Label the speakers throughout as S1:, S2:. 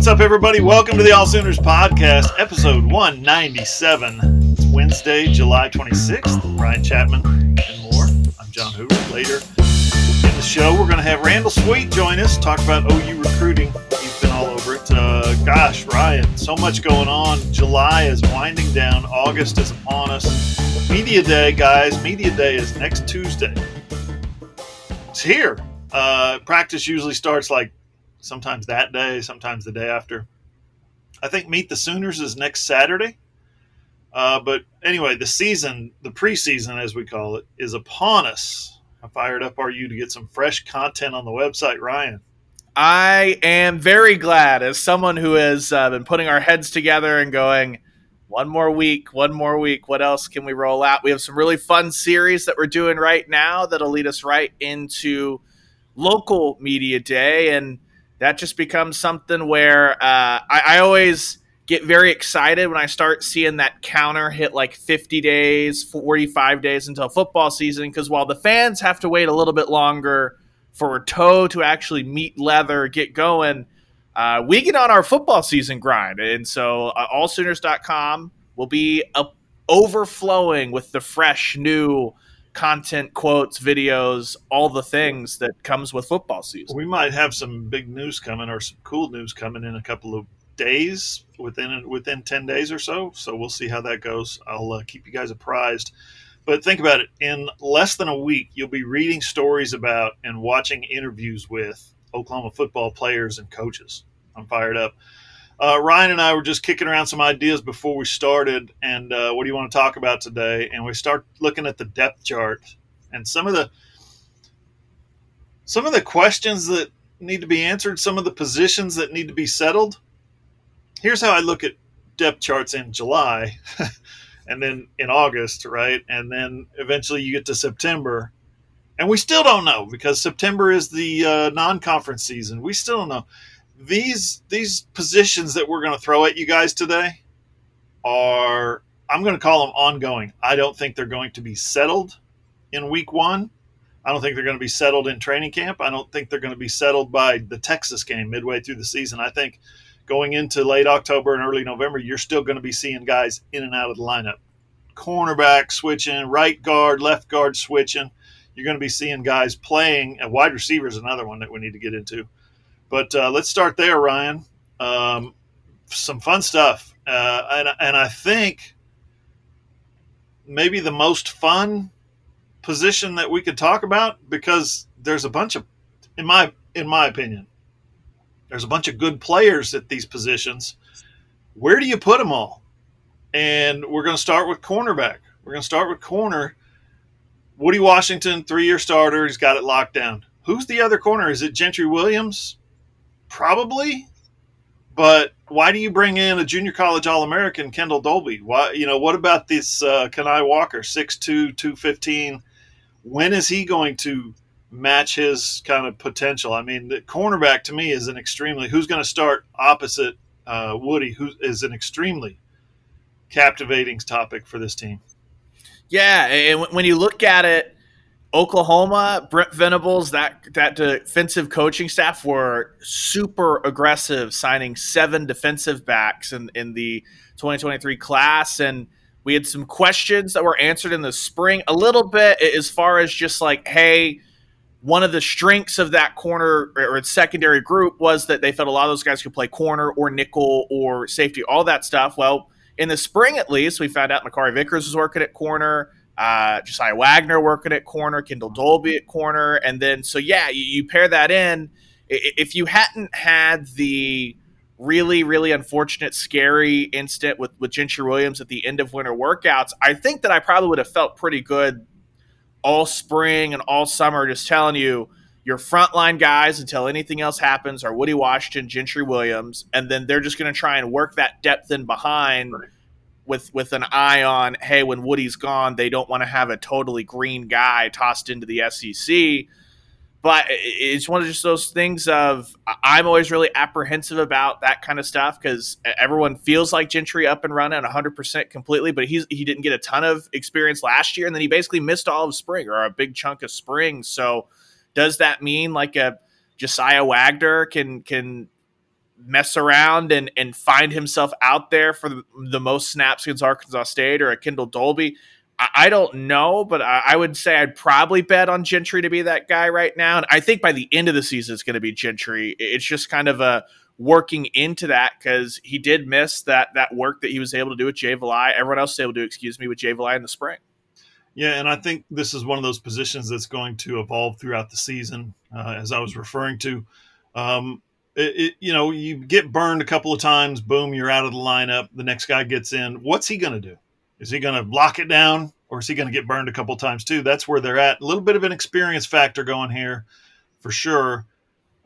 S1: What's up, everybody? Welcome to the All Sooners podcast, episode 197. It's Wednesday, July 26th. Ryan Chapman and more. I'm John Hoover. Later in the show, we're going to have Randall Sweet join us, talk about OU recruiting. He's been all over it. Uh, gosh, Ryan, so much going on. July is winding down, August is upon us. Media Day, guys. Media Day is next Tuesday. It's here. Uh, practice usually starts like sometimes that day, sometimes the day after. I think Meet the Sooners is next Saturday. Uh, but anyway, the season, the preseason as we call it, is upon us. How fired up you to get some fresh content on the website, Ryan?
S2: I am very glad, as someone who has uh, been putting our heads together and going, one more week, one more week. What else can we roll out? We have some really fun series that we're doing right now that'll lead us right into local media day. And that just becomes something where uh, I, I always get very excited when I start seeing that counter hit like 50 days, 45 days until football season. Because while the fans have to wait a little bit longer for a toe to actually meet leather, get going, uh, we get on our football season grind. And so uh, allsooners.com will be overflowing with the fresh, new content, quotes, videos, all the things that comes with football season.
S1: We might have some big news coming or some cool news coming in a couple of days within within 10 days or so. So we'll see how that goes. I'll uh, keep you guys apprised. But think about it. In less than a week you'll be reading stories about and watching interviews with oklahoma football players and coaches. I'm fired up uh, Ryan and I were just kicking around some ideas before we started, and uh, what do you want to talk about today? And we start looking at the depth chart and some of the some of the questions that need to be answered, some of the positions that need to be settled. Here's how I look at depth charts in July, and then in August, right, and then eventually you get to September, and we still don't know because September is the uh, non-conference season. We still don't know these these positions that we're going to throw at you guys today are I'm going to call them ongoing. I don't think they're going to be settled in week 1. I don't think they're going to be settled in training camp. I don't think they're going to be settled by the Texas game midway through the season. I think going into late October and early November, you're still going to be seeing guys in and out of the lineup. Cornerback switching, right guard, left guard switching. You're going to be seeing guys playing. And wide receiver is another one that we need to get into but uh, let's start there, Ryan. Um, some fun stuff, uh, and and I think maybe the most fun position that we could talk about because there's a bunch of, in my in my opinion, there's a bunch of good players at these positions. Where do you put them all? And we're going to start with cornerback. We're going to start with corner. Woody Washington, three year starter. He's got it locked down. Who's the other corner? Is it Gentry Williams? Probably, but why do you bring in a junior college All American, Kendel Dolby? Why, you know, what about this uh, Kani Walker, 6'2, 215? When is he going to match his kind of potential? I mean, the cornerback to me is an extremely, who's going to start opposite uh, Woody, who is an extremely captivating topic for this team.
S2: Yeah, and when you look at it, Oklahoma, Brent Venables, that that defensive coaching staff were super aggressive, signing seven defensive backs in, in the 2023 class, and we had some questions that were answered in the spring a little bit as far as just like, hey, one of the strengths of that corner or secondary group was that they felt a lot of those guys could play corner or nickel or safety, all that stuff. Well, in the spring at least, we found out Makari Vickers was working at corner uh, Josiah Wagner working at corner, Kendel Dolby at corner, and then so yeah, you, you pair that in. If you hadn't had the really, really unfortunate, scary incident with with Gentry Williams at the end of winter workouts, I think that I probably would have felt pretty good all spring and all summer, just telling you your frontline guys until anything else happens are Woody Washington, Gentry Williams, and then they're just going to try and work that depth in behind. Right with with an eye on hey when Woody's gone they don't want to have a totally green guy tossed into the SEC but it's one of just those things of I'm always really apprehensive about that kind of stuff because everyone feels like Gentry up and running 100% completely, but he's he didn't get a ton of experience last year, and then he basically missed all of spring or a big chunk of spring. So does that mean like a Josiah Wagner can can mess around and and find himself out there for the, the most snaps against Arkansas State or a Kendel Dolby? I, I don't know, but I, I, would say I'd probably bet on Gentry to be that guy right now. And I think by the end of the season, it's going to be Gentry. It's just kind of a working into that because he did miss that that work that he was able to do with Jay Valai. Everyone else was able to excuse me, with Jay Valai in the spring.
S1: Yeah, and I think this is one of those positions that's going to evolve throughout the season, uh, as I was referring to. Um, it, it, you know, you get burned a couple of times, boom, you're out of the lineup. The next guy gets in. What's he going to do? Is he going to lock it down, or is he going to get burned a couple of times too? That's where they're at. A little bit of an experience factor going here, for sure.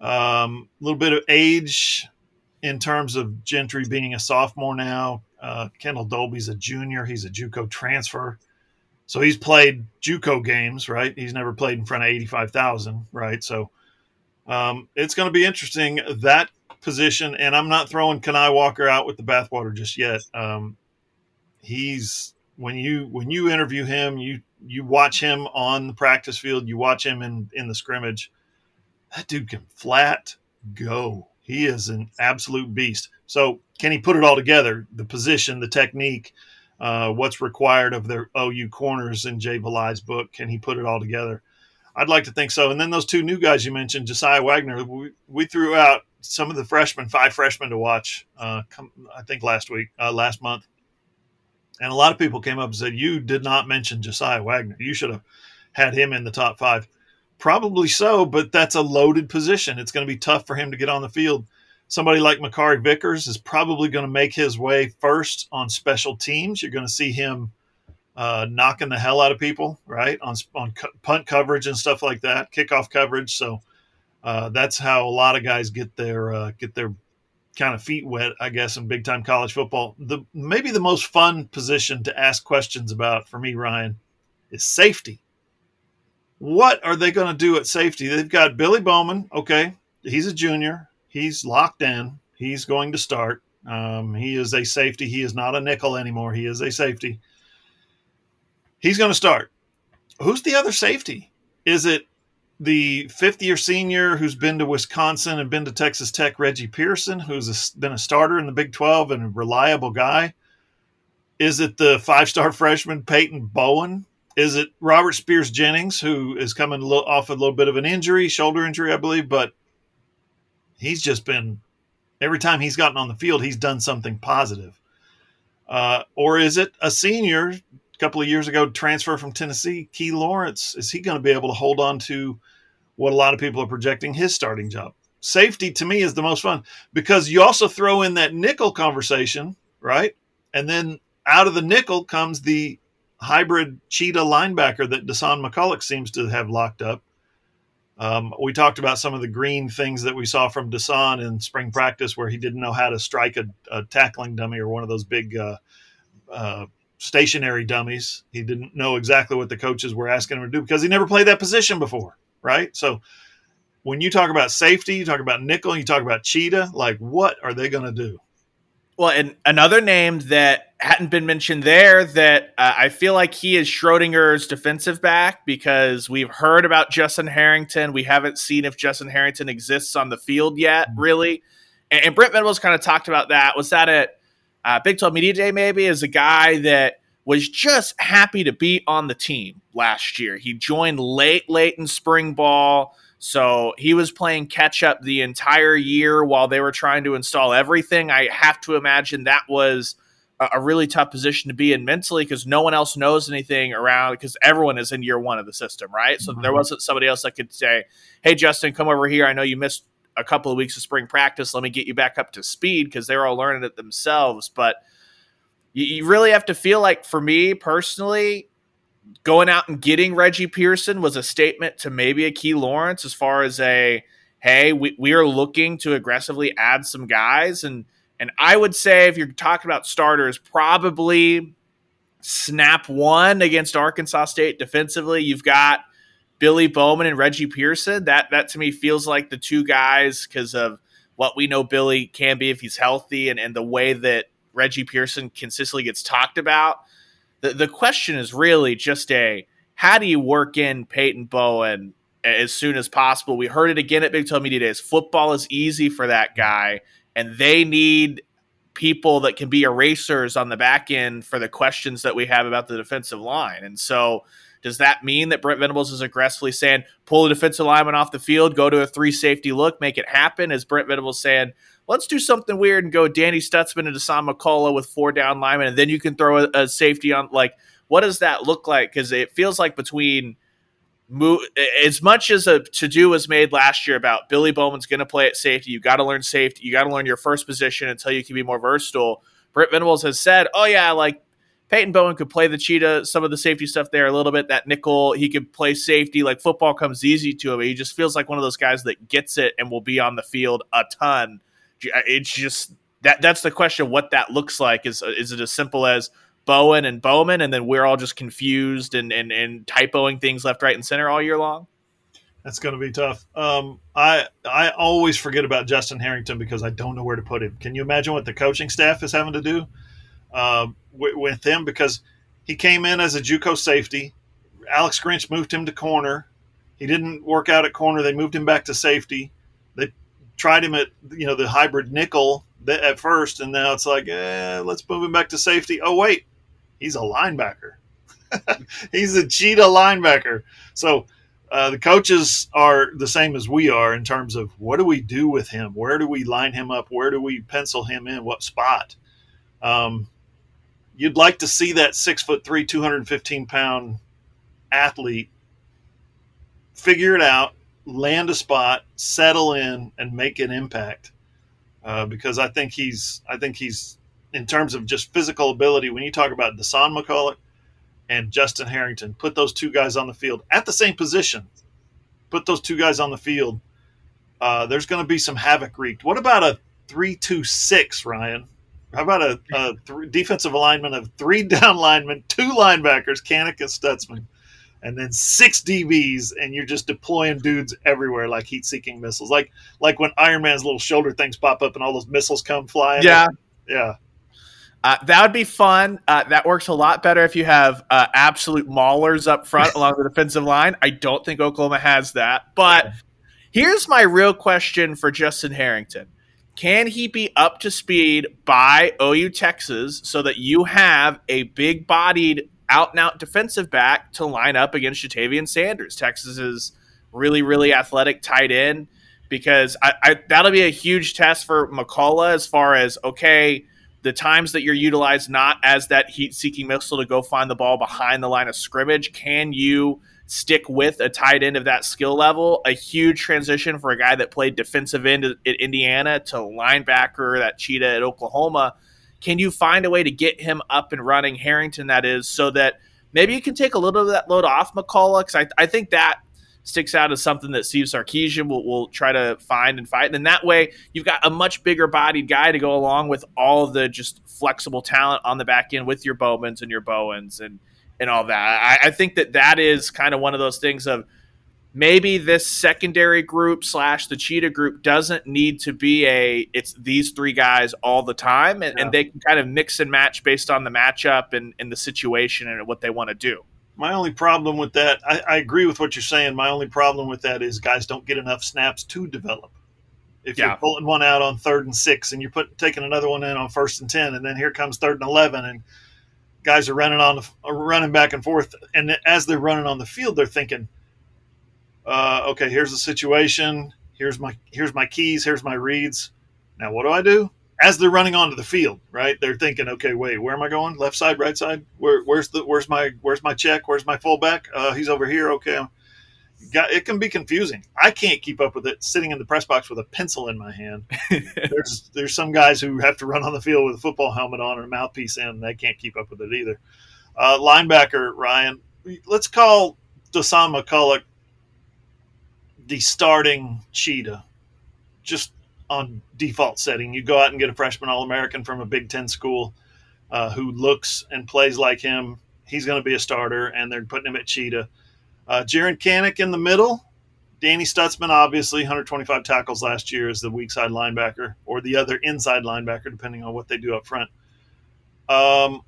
S1: Um, a little bit of age in terms of Gentry being a sophomore now. Uh, Kendel Dolby's a junior. He's a JUCO transfer. So he's played JUCO games, right? He's never played in front of 85,000, right? So um, it's going to be interesting that position. And I'm not throwing Kani Walker out with the bathwater just yet. Um, he's when you when you interview him, you you watch him on the practice field, you watch him in in the scrimmage. That dude can flat go. He is an absolute beast. So can he put it all together? The position, the technique uh, what's required of their OU corners in Jay Valai's book. Can he put it all together? I'd like to think so. And then those two new guys you mentioned, Josiah Wagner, we, we threw out some of the freshmen, five freshmen to watch, uh, come, I think last week, uh, last month. And a lot of people came up and said, You did not mention Josiah Wagner. You should have had him in the top five. Probably so, but that's a loaded position. It's going to be tough for him to get on the field somebody like Makari Vickers is probably going to make his way first on special teams. You're going to see him uh, knocking the hell out of people, right? On on punt coverage and stuff like that, kickoff coverage. So uh, that's how a lot of guys get their uh, get their kind of feet wet, I guess, in big time college football. The maybe the most fun position to ask questions about for me, Ryan, is safety. What are they going to do at safety? They've got Billy Bowman. Okay, he's a junior he's locked in. He's going to start. Um, he is a safety. He is not a nickel anymore. He is a safety. He's going to start. Who's the other safety? Is it the fifth year senior who's been to Wisconsin and been to Texas Tech, Reggie Pearson, who's a, been a starter in the Big 12 and a reliable guy? Is it the five star freshman Peyton Bowen? Is it Robert Spears Jennings, who is coming off a little bit of an injury, shoulder injury, I believe, but he's just been every time he's gotten on the field, he's done something positive. Uh, or is it a senior a couple of years ago transfer from Tennessee, Key Lawrence? Is he going to be able to hold on to what a lot of people are projecting his starting job? Safety to me is the most fun because you also throw in that nickel conversation, right? And then out of the nickel comes the hybrid cheetah linebacker that Dasan McCullough seems to have locked up. Um, we talked about some of the green things that we saw from Dasan in spring practice, where he didn't know how to strike a, a tackling dummy or one of those big uh, uh, stationary dummies. He didn't know exactly what the coaches were asking him to do because he never played that position before, right? So when you talk about safety, you talk about nickel, you talk about cheetah, like what are they going to do?
S2: Well, and another name that hadn't been mentioned there that uh, I feel like he is Schrodinger's defensive back because we've heard about Justin Harrington. We haven't seen if Justin Harrington exists on the field yet, mm-hmm. really. And, and Brent Venables kind of talked about that. Was that at uh, Big 12 Media Day, maybe, is a guy that was just happy to be on the team last year. He joined late, late in spring ball so he was playing catch up the entire year while they were trying to install everything. I have to imagine that was a really tough position to be in mentally because no one else knows anything around because everyone is in year one of the system, right? So mm-hmm. there wasn't somebody else that could say, Hey, Justin, come over here. I know you missed a couple of weeks of spring practice. Let me get you back up to speed because they're all learning it themselves. But you, you really have to feel like, for me personally, going out and getting Reggie Pearson was a statement to maybe a Key Lawrence as far as a hey, we, we are looking to aggressively add some guys. And and I would say if you're talking about starters, probably snap one against Arkansas State defensively. You've got Billy Bowman and Reggie Pearson. That that to me feels like the two guys because of what we know Billy can be if he's healthy and, and the way that Reggie Pearson consistently gets talked about the, the question is really just a how do you work in Peyton Bowen as soon as possible? We heard it again at Big 12 Media Days. Football is easy for that guy. and they need people that can be erasers on the back end for the questions that we have about the defensive line. And so, does that mean that Brent Venables is aggressively saying, pull a defensive lineman off the field, go to a three safety look, make it happen? Is Brent Venables saying, let's do something weird and go Danny Stutsman and Dasan McCullough with four down linemen, and then you can throw a, a safety on? Like, what does that look like? Because it feels like between as much as a to do was made last year about Billy Bowman's going to play at safety. You got to learn safety. You got to learn your first position until you can be more versatile. Brent Venables has said, "Oh yeah, like Peyton Bowen could play the cheetah, some of the safety stuff there a little bit. That nickel, he could play safety. Like football comes easy to him. He just feels like one of those guys that gets it and will be on the field a ton. It's just that that's the question. What that looks like is is it as simple as Bowen and Bowman, and then we're all just confused and and, and typoing things left, right, and center all year long?
S1: That's going to be tough. Um, I I always forget about Justin Harrington because I don't know where to put him. Can you imagine what the coaching staff is having to do? uh, with, him because he came in as a JUCO safety. Alex Grinch moved him to corner. He didn't work out at corner. They moved him back to safety. They tried him at you know the hybrid nickel at first, and now it's like, eh, let's move him back to safety. Oh wait, he's a linebacker. he's a cheetah linebacker. So uh, the coaches are the same as we are in terms of what do we do with him? Where do we line him up? Where do we pencil him in? What spot? Um, you'd like to see that six foot three, 215 pound athlete figure it out, land a spot, settle in, and make an impact. Uh, because I think he's, I think he's, in terms of just physical ability, when you talk about Dasan McCullough and Justin Harrington, put those two guys on the field at the same position, put those two guys on the field. Uh, there's going to be some havoc wreaked. What about a three-two-six, Ryan? How about a, a th- defensive alignment of three down linemen, two linebackers, Kanak and Stutsman, and then six DBs, and you're just deploying dudes everywhere like heat-seeking missiles, like like when Iron Man's little shoulder things pop up and all those missiles come flying.
S2: Yeah,
S1: yeah.
S2: Uh, that would be fun. Uh, that works a lot better if you have uh, absolute maulers up front along the defensive line. I don't think Oklahoma has that. But here's my real question for Justin Harrington can he be up to speed by OU Texas so that you have a big bodied out and out defensive back to line up against Ja'Tavion Sanders? Texas is really, really athletic tight end because I, I, that'll be a huge test for McCullough as far as okay, the times that you're utilized not as that heat seeking missile to go find the ball behind the line of scrimmage, can you stick with a tight end of that skill level. A huge transition for a guy that played defensive end at Indiana to linebacker, that cheetah at Oklahoma. Can you find a way to get him up and running, Harrington, that is, so that maybe you can take a little of that load off McCullough? Because I, I think that sticks out as something that Steve Sarkisian will, will try to find and fight. And that way, you've got a much bigger bodied guy to go along with all the just flexible talent on the back end with your Bowmans and your Bowens and – and all that. I, I think that that is kind of one of those things of maybe this secondary group slash the cheetah group doesn't need to be a it's these three guys all the time and, yeah. and they can kind of mix and match based on the matchup and, and the situation and what they want to do
S1: my only problem with that I, I, agree with what you're saying my only problem with that is guys don't get enough snaps to develop if yeah. you're pulling one out on third and six and you're put, taking another one in on first and ten and then here comes third and 11 and guys are running on the, running back and forth, and as they're running on the field, they're thinking, uh, "Okay, here's the situation. Here's my here's my keys. Here's my reads. Now what do I do?" As they're running onto the field, right? They're thinking, "Okay, wait, where am I going? Left side, right side? Where, where's the where's my where's my check? Where's my fullback? Uh, he's over here. Okay." I'm, it can be confusing. I can't keep up with it sitting in the press box with a pencil in my hand. there's there's some guys who have to run on the field with a football helmet on and a mouthpiece in, and they can't keep up with it either. Uh, linebacker Ryan, let's call Dasan McCullough the starting cheetah, just on default setting. You go out and get a freshman All American from a Big Ten school uh, who looks and plays like him. He's going to be a starter, and they're putting him at cheetah uh, Jaren Kanak in the middle. Danny Stutsman, obviously, 125 tackles last year as the weak side linebacker or the other inside linebacker, depending on what they do up front. Um,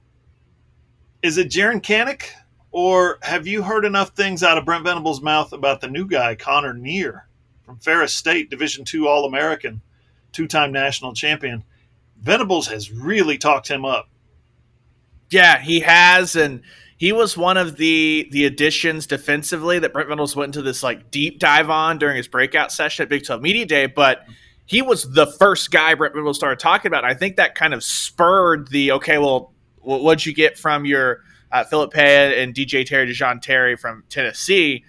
S1: is it Jaren Kanak, or have you heard enough things out of Brent Venables' mouth about the new guy, Connor Neer from Ferris State, Division two All American? two-time national champion. Venables has really talked him up.
S2: Yeah, he has, and he was one of the the additions defensively that Brent Venables went into this like deep dive on during his breakout session at Big 12 Media Day, but he was the first guy Brent Venables started talking about. I think that kind of spurred the okay, well, what'd you get from your uh, Philip Payet and DJ Terry, Dejon Terry from Tennessee?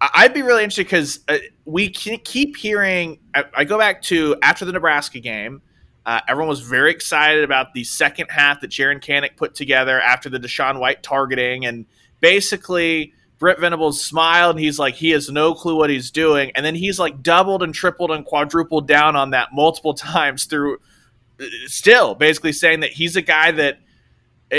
S2: I'd be really interested because uh, we keep hearing. I, I, go back to after the Nebraska game. Uh, everyone was very excited about the second half that Jaren Kanak put together after the DaShaun White targeting, and basically Brent Venables smiled. And he's like, he has no clue what he's doing, and then he's like doubled and tripled and quadrupled down on that multiple times through. Uh, still, basically saying that he's a guy that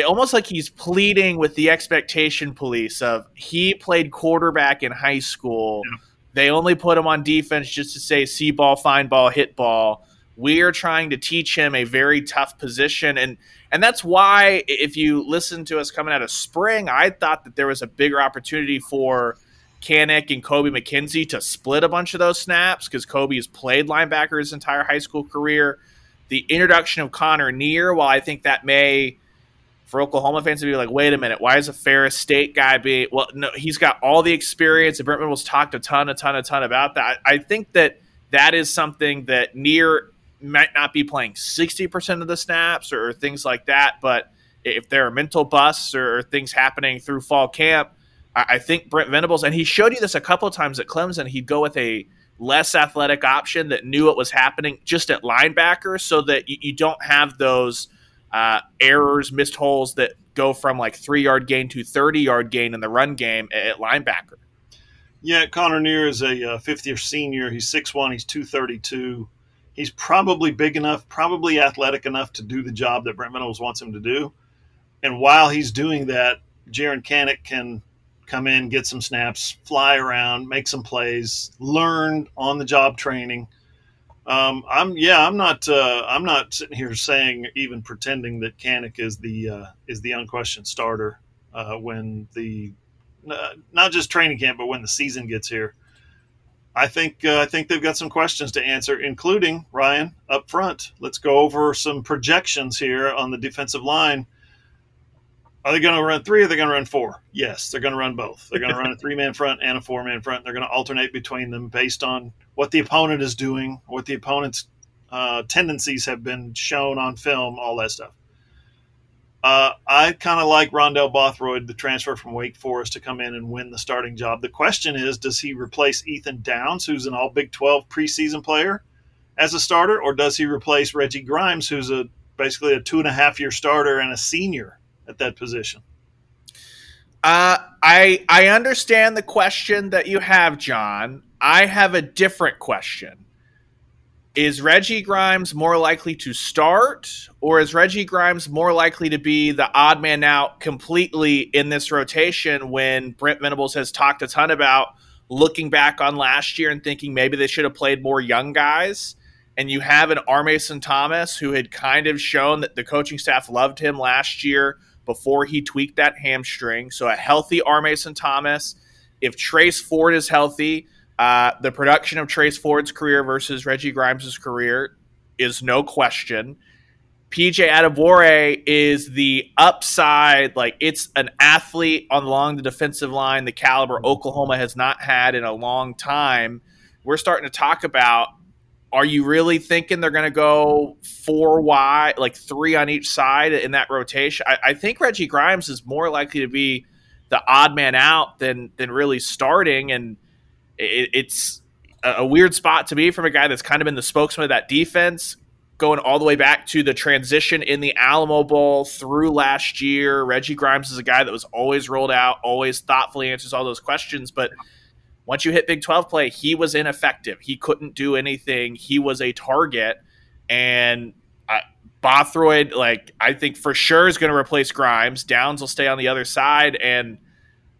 S2: almost like he's pleading with the expectation police of he played quarterback in high school. Yeah. They only put him on defense just to say see ball, find ball, hit ball. We are trying to teach him a very tough position and and that's why if you listen to us coming out of spring, I thought that there was a bigger opportunity for Kanak and Kobie McKinzie to split a bunch of those snaps because Kobie has played linebacker his entire high school career. The introduction of Connor Neer, while I think that may for Oklahoma fans to be like, wait a minute, why is a Ferris State guy be? Well, no, he's got all the experience. And Brent Venables talked a ton, a ton, a ton about that. I, think that that is something that Neer might not be playing 60% of the snaps or, or things like that. But if there are mental busts or, or things happening through fall camp, I, I, think Brent Venables, and he showed you this a couple of times at Clemson, he'd go with a less athletic option that knew what was happening just at linebacker so that you, you don't have those – uh, errors, missed holes that go from like three yard gain to 30 yard gain in the run game at linebacker.
S1: Yeah, Connor Neer is a uh, fifth year senior. He's 6'1, he's 232. He's probably big enough, probably athletic enough to do the job that Brent Venables wants him to do. And while he's doing that, Jaren Kanak can come in, get some snaps, fly around, make some plays, learn on the job training – um, I'm yeah, I'm not uh, I'm not sitting here saying even pretending that Kanak is the uh, is the unquestioned starter uh, when the uh, not just training camp, but when the season gets here. I think uh, I think they've got some questions to answer, including Ryan up front. Let's go over some projections here on the defensive line. Are they going to run three or are they going to run four? Yes, they're going to run both. They're going to run a three man front and a four man front. They're going to alternate between them based on what the opponent is doing, what the opponent's uh, tendencies have been shown on film, all that stuff. Uh, I kind of like Rondell Bothroyd, the transfer from Wake Forest, to come in and win the starting job. The question is, does he replace Ethan Downs, who's an All Big 12 preseason player, as a starter, or does he replace Reggie Grimes, who's a basically a two and a half year starter and a senior at that position?
S2: Uh, I I understand the question that you have, John. I have a different question. Is Reggie Grimes more likely to start, or is Reggie Grimes more likely to be the odd man out completely in this rotation when Brent Venables has talked a ton about looking back on last year and thinking maybe they should have played more young guys? And you have an R. Mason Thomas who had kind of shown that the coaching staff loved him last year before he tweaked that hamstring. So a healthy R. Mason Thomas. If Trace Ford is healthy, uh, the production of Trace Ford's career versus Reggie Grimes' career is no question. PJ Adebawore is the upside, like it's an athlete along the defensive line, the caliber Oklahoma has not had in a long time. We're starting to talk about are you really thinking they're going to go four wide, like three on each side in that rotation? I, I, think Reggie Grimes is more likely to be the odd man out than than really starting, and it, it's a, weird spot to be from a guy that's kind of been the spokesman of that defense, going all the way back to the transition in the Alamo Bowl through last year. Reggie Grimes is a guy that was always rolled out, always thoughtfully answers all those questions, but once you hit Big 12 play, he was ineffective. He couldn't do anything. He was a target. And Bothroyd, like, I think for sure is going to replace Grimes. Downs will stay on the other side. And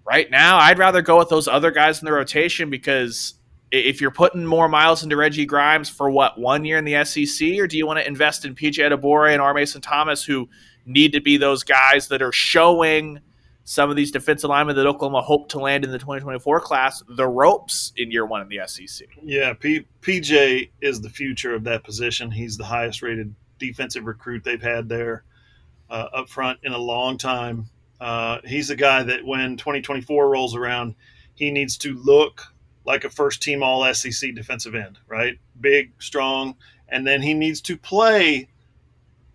S2: right now, I'd rather go with those other guys in the rotation because if you're putting more miles into Reggie Grimes for what one year in the SEC, or do you want to invest in PJ Adebawore and R. Mason Thomas, who need to be those guys that are showing some of these defensive linemen that Oklahoma hope to land in the 2024 class the ropes in year one in the SEC.
S1: Yeah, P- PJ is the future of that position. He's the highest rated defensive recruit they've had there uh, up front in a long time. Uh, he's a guy that when 2024 rolls around, he needs to look like a first team all SEC defensive end, right? Big, strong, and then he needs to play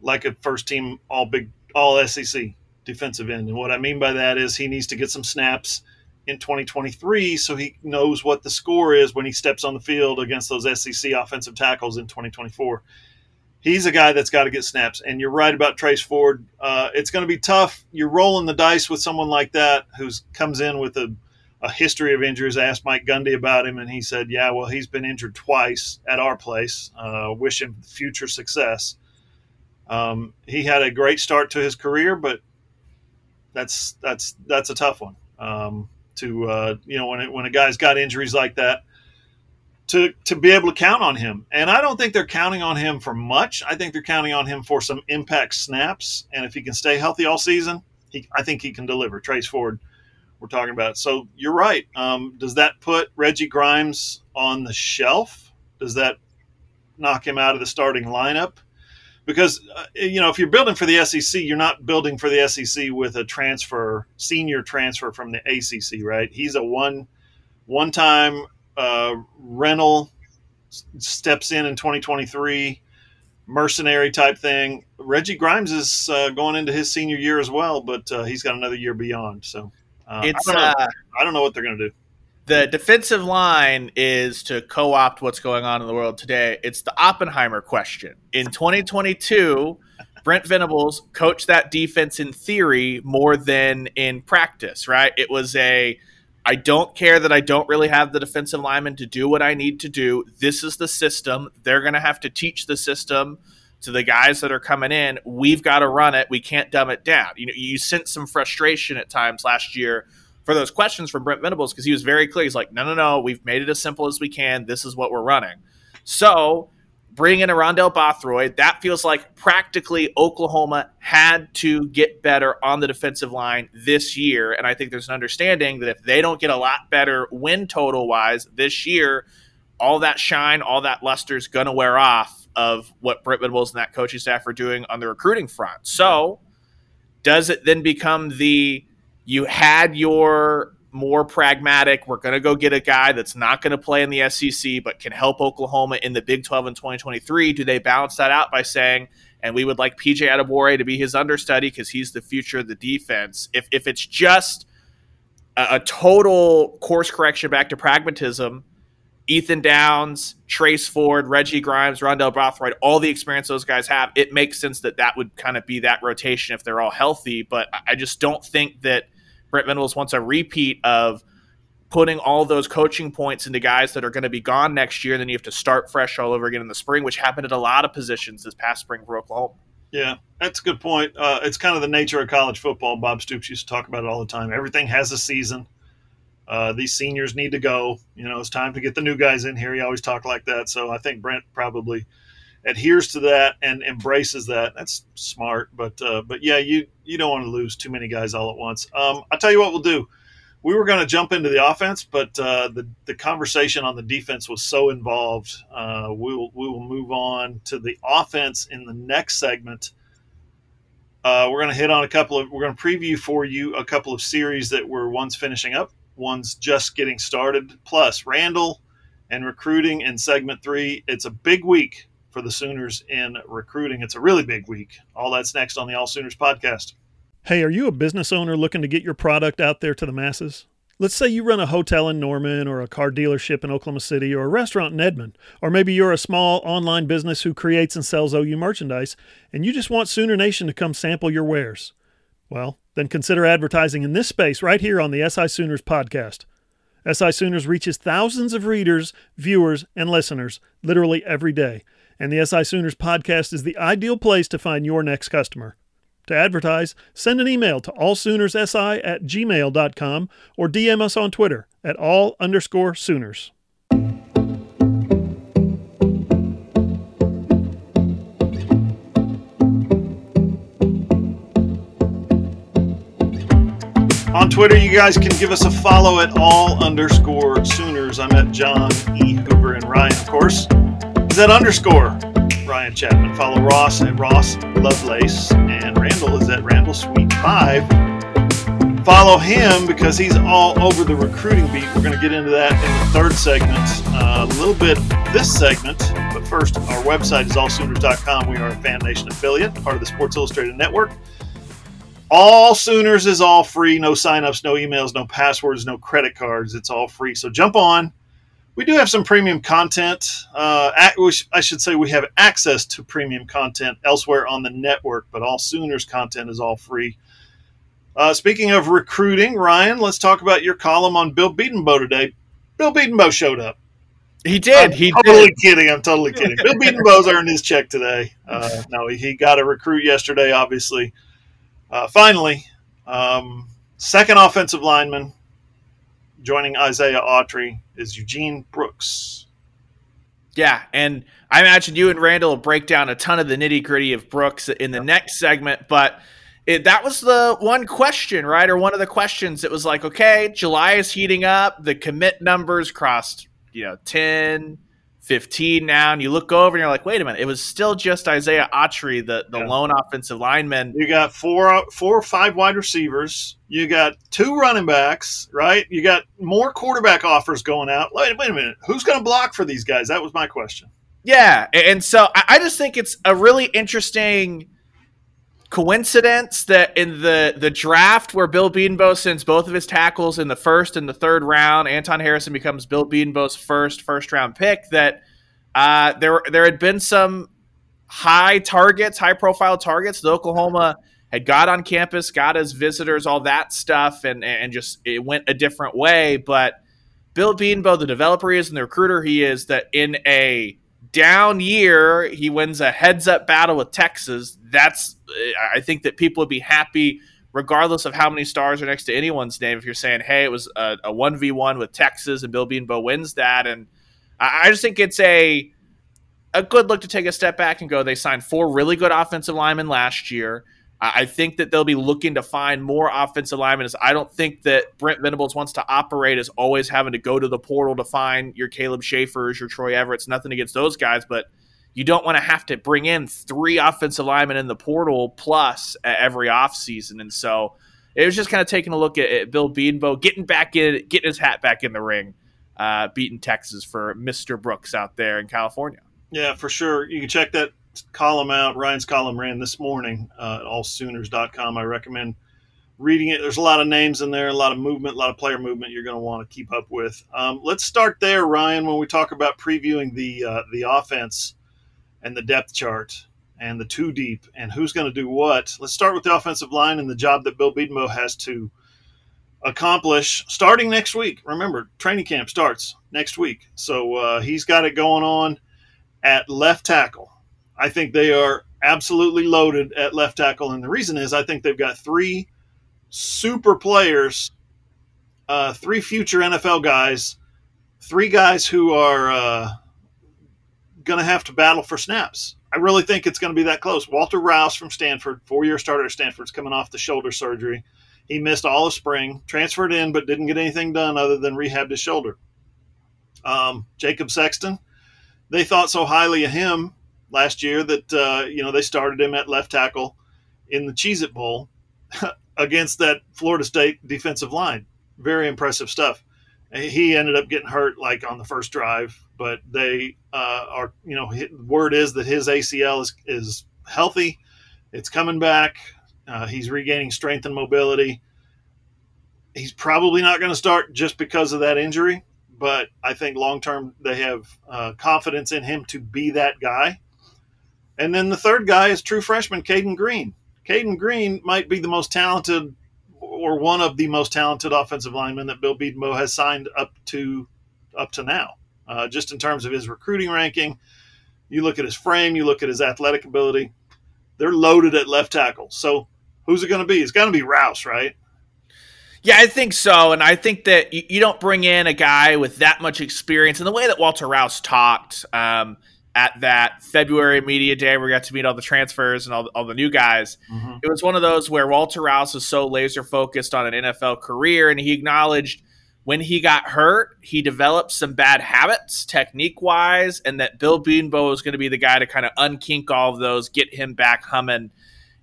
S1: like a first team all big all SEC defensive end. And what I mean by that is he needs to get some snaps in 2023 so he knows what the score is when he steps on the field against those SEC offensive tackles in 2024. He's a guy that's got to get snaps. And you're right about Trace Ford. Uh, it's going to be tough. You're rolling the dice with someone like that who comes in with a, a history of injuries. I asked Mike Gundy about him, and he said, Yeah, well, he's been injured twice at our place. Uh, wish him future success. Um, he had a great start to his career, but that's that's that's a tough one. Um, to uh, you know when it, when a guy's got injuries like that, to to be able to count on him. And I don't think they're counting on him for much. I think they're counting on him for some impact snaps. And if he can stay healthy all season, he, I think he can deliver. Trace Ford, we're talking about. So you're right. Um, does that put Reggie Grimes on the shelf? Does that knock him out of the starting lineup? because uh, you know if you're building for the SEC, you're not building for the SEC with a transfer, senior transfer from the ACC, right? He's a one one time uh, rental, steps in in 2023, mercenary type thing. Reggie Grimes is uh, going into his senior year as well, but uh, he's got another year beyond. So uh,
S2: it's
S1: I don't,
S2: uh,
S1: I don't know what they're going to do
S2: the defensive line is to co-opt what's going on in the world today. It's the Oppenheimer question. In 2022, Brent Venables coached that defense in theory more than in practice, right? It was a I don't care that I don't really have the defensive lineman to do what I need to do. This is the system. They're going to have to teach the system to the guys that are coming in. We've got to run it. We can't dumb it down. You know, you sent some frustration at times last year for those questions from Brent Venables because he was very clear. He's like, no, no, no, we've made it as simple as we can. This is what we're running. So bring in a Rondell Bothroyd. That feels like practically Oklahoma had to get better on the defensive line this year. And I think there's an understanding that if they don't get a lot better win total wise this year, all that shine, all that luster is going to wear off of what Brent Venables and that coaching staff are doing on the recruiting front. So does it then become the you had your more pragmatic, we're going to go get a guy that's not going to play in the SEC, but can help Oklahoma in the Big 12 in 2023. Do they balance that out by saying, and we would like PJ Adebawore to be his understudy because he's the future of the defense? If, if it's just a, a total course correction back to pragmatism, Ethan Downs, Trace Ford, Reggie Grimes, Rondell Bothroyd, all the experience those guys have, it makes sense that that would kind of be that rotation if they're all healthy. But I just don't think that – Brent Venables wants a repeat of putting all those coaching points into guys that are going to be gone next year. And then you have to start fresh all over again in the spring, which happened at a lot of positions this past spring for Oklahoma.
S1: Yeah, that's a good point. Uh, it's kind of the nature of college football. Bob Stoops used to talk about it all the time. Everything has a season. Uh, these seniors need to go. You know, it's time to get the new guys in here. He always talked like that. So I think Brent probably adheres to that and embraces that. That's smart, but uh, but yeah, you you don't want to lose too many guys all at once. Um, I'll tell you what we'll do. We were going to jump into the offense, but uh, the the conversation on the defense was so involved. Uh, we will we will move on to the offense in the next segment. Uh, we're going to hit on a couple of. We're going to preview for you a couple of series that were ones finishing up, ones just getting started. Plus Randall and recruiting in segment three. It's a big week for the Sooners in recruiting. It's a really big week. All that's next on the All Sooners podcast.
S3: Hey, are you a business owner looking to get your product out there to the masses? Let's say you run a hotel in Norman or a car dealership in Oklahoma City or a restaurant in Edmond, or maybe you're a small online business who creates and sells OU merchandise and you just want Sooner Nation to come sample your wares. Well, then consider advertising in this space right here on the SI Sooners podcast. SI Sooners reaches thousands of readers, viewers, and listeners literally every day and the SI Sooners podcast is the ideal place to find your next customer. To advertise, send an email to allsoonerssi at gmail.com or DM us on Twitter at all underscore Sooners.
S1: on Twitter. You guys can give us a follow at all underscore Sooners. I'm at John E. Hoover and Ryan, of course. Is that underscore Ryan Chapman. Follow Ross at Ross Lovelace. And Randall is at Randall Sweet 5. Follow him because he's all over the recruiting beat. We're going to get into that in the third segment. Uh, a little bit this segment, but first, our website is allsooners.com. We are a Fan Nation affiliate, part of the Sports Illustrated Network. All Sooners is all free. No signups, no emails, no passwords, no credit cards. It's all free. So jump on. We do have some premium content. Uh, I should say we have access to premium content elsewhere on the network, but all Sooners content is all free. Uh, speaking of recruiting, Ryan, let's talk about your column on Bill Bedenbaugh today. Bill Bedenbaugh showed up.
S2: He did. I'm he
S1: totally
S2: did.
S1: kidding. I'm totally kidding. Bill Bedenbaugh's earned his check today. Uh, no, he got a recruit yesterday, obviously. Uh, finally, um, second offensive lineman joining Isaiah Autry is Eugene Brooks.
S2: Yeah, and I imagine you and Randall will break down a ton of the nitty gritty of Brooks in the next segment, but it, that was the one question, right? Or one of the questions. It was like, okay, July is heating up. The commit numbers crossed, you know, 10, 15 now, and you look over and you're like, wait a minute, it was still just Isaiah Autry, the, the yeah. lone offensive lineman.
S1: You got four, four or five wide receivers. You got two running backs, right? You got more quarterback offers going out. Wait, wait a minute, who's going to block for these guys? That was my question.
S2: Yeah, and so I just think it's a really interesting coincidence that in the the draft where Bill Bedenbaugh sends both of his tackles in the first and the third round, Anton Harrison becomes Bill Bedenbaugh's first first round pick. That uh, there there had been some high targets, high profile targets that Oklahoma had got on campus, got as visitors, all that stuff, and and just it went a different way. But Bill Bedenbaugh, the developer he is and the recruiter he is, that in a down year, he wins a heads up battle with Texas. That's I think that people would be happy regardless of how many stars are next to anyone's name. If you're saying, hey, it was a one v one with Texas and Bill Bedenbaugh wins that, and I, I just think it's a a good look to take a step back and go. They signed four really good offensive linemen last year. I think that they'll be looking to find more offensive linemen. I don't think that Brent Venables wants to operate as always having to go to the portal to find your Caleb Shaffer's, your Troy Everett's. Nothing against those guys, but you don't want to have to bring in three offensive linemen in the portal plus every offseason. And so it was just kind of taking a look at, at Bill Bedenbaugh getting back in, getting his hat back in the ring, uh, beating Texas for Mr. Brooks out there in California.
S1: Yeah, for sure. You can check that column out. Ryan's column ran this morning uh, at allsooners.com. I recommend reading it. There's a lot of names in there, a lot of movement, a lot of player movement you're going to want to keep up with. Um, let's start there, Ryan, when we talk about previewing the uh, the offense and the depth chart and the two deep and who's going to do what. Let's start with the offensive line and the job that Bill Bedenbaugh has to accomplish starting next week. Remember, training camp starts next week, so uh, he's got it going on at left tackle. I think they are absolutely loaded at left tackle. And the reason is I think they've got three super players, uh, three future NFL guys, three guys who are uh, going to have to battle for snaps. I really think it's going to be that close. Walter Rouse from Stanford, four year starter at Stanford's coming off the shoulder surgery. He missed all of spring, transferred in, but didn't get anything done other than rehab his shoulder. Um, Jacob Sexton, they thought so highly of him last year that uh, you know they started him at left tackle in the Cheez It Bowl against that Florida State defensive line. Very impressive stuff. He ended up getting hurt like on the first drive, but they uh, are you know word is that his ACL is is healthy. It's coming back. Uh, he's regaining strength and mobility. He's probably not going to start just because of that injury, but I think long term they have uh, confidence in him to be that guy. And then the third guy is true freshman Caden Green. Caden Green might be the most talented or one of the most talented offensive linemen that Bill Bedenbaugh has signed up to up to now. Uh, just in terms of his recruiting ranking, you look at his frame, you look at his athletic ability. They're loaded at left tackle. So who's it going to be? It's going to be Rouse, right?
S2: Yeah, I think so. And I think that you, don't bring in a guy with that much experience. And the way that Walter Rouse talked, um, at that February media day where we got to meet all the transfers and all, all the new guys. Mm-hmm. It was one of those where Walter Rouse was so laser focused on an NFL career, and he acknowledged when he got hurt, he developed some bad habits technique wise, and that Bill Bedenbaugh was going to be the guy to kind of unkink all of those, get him back humming.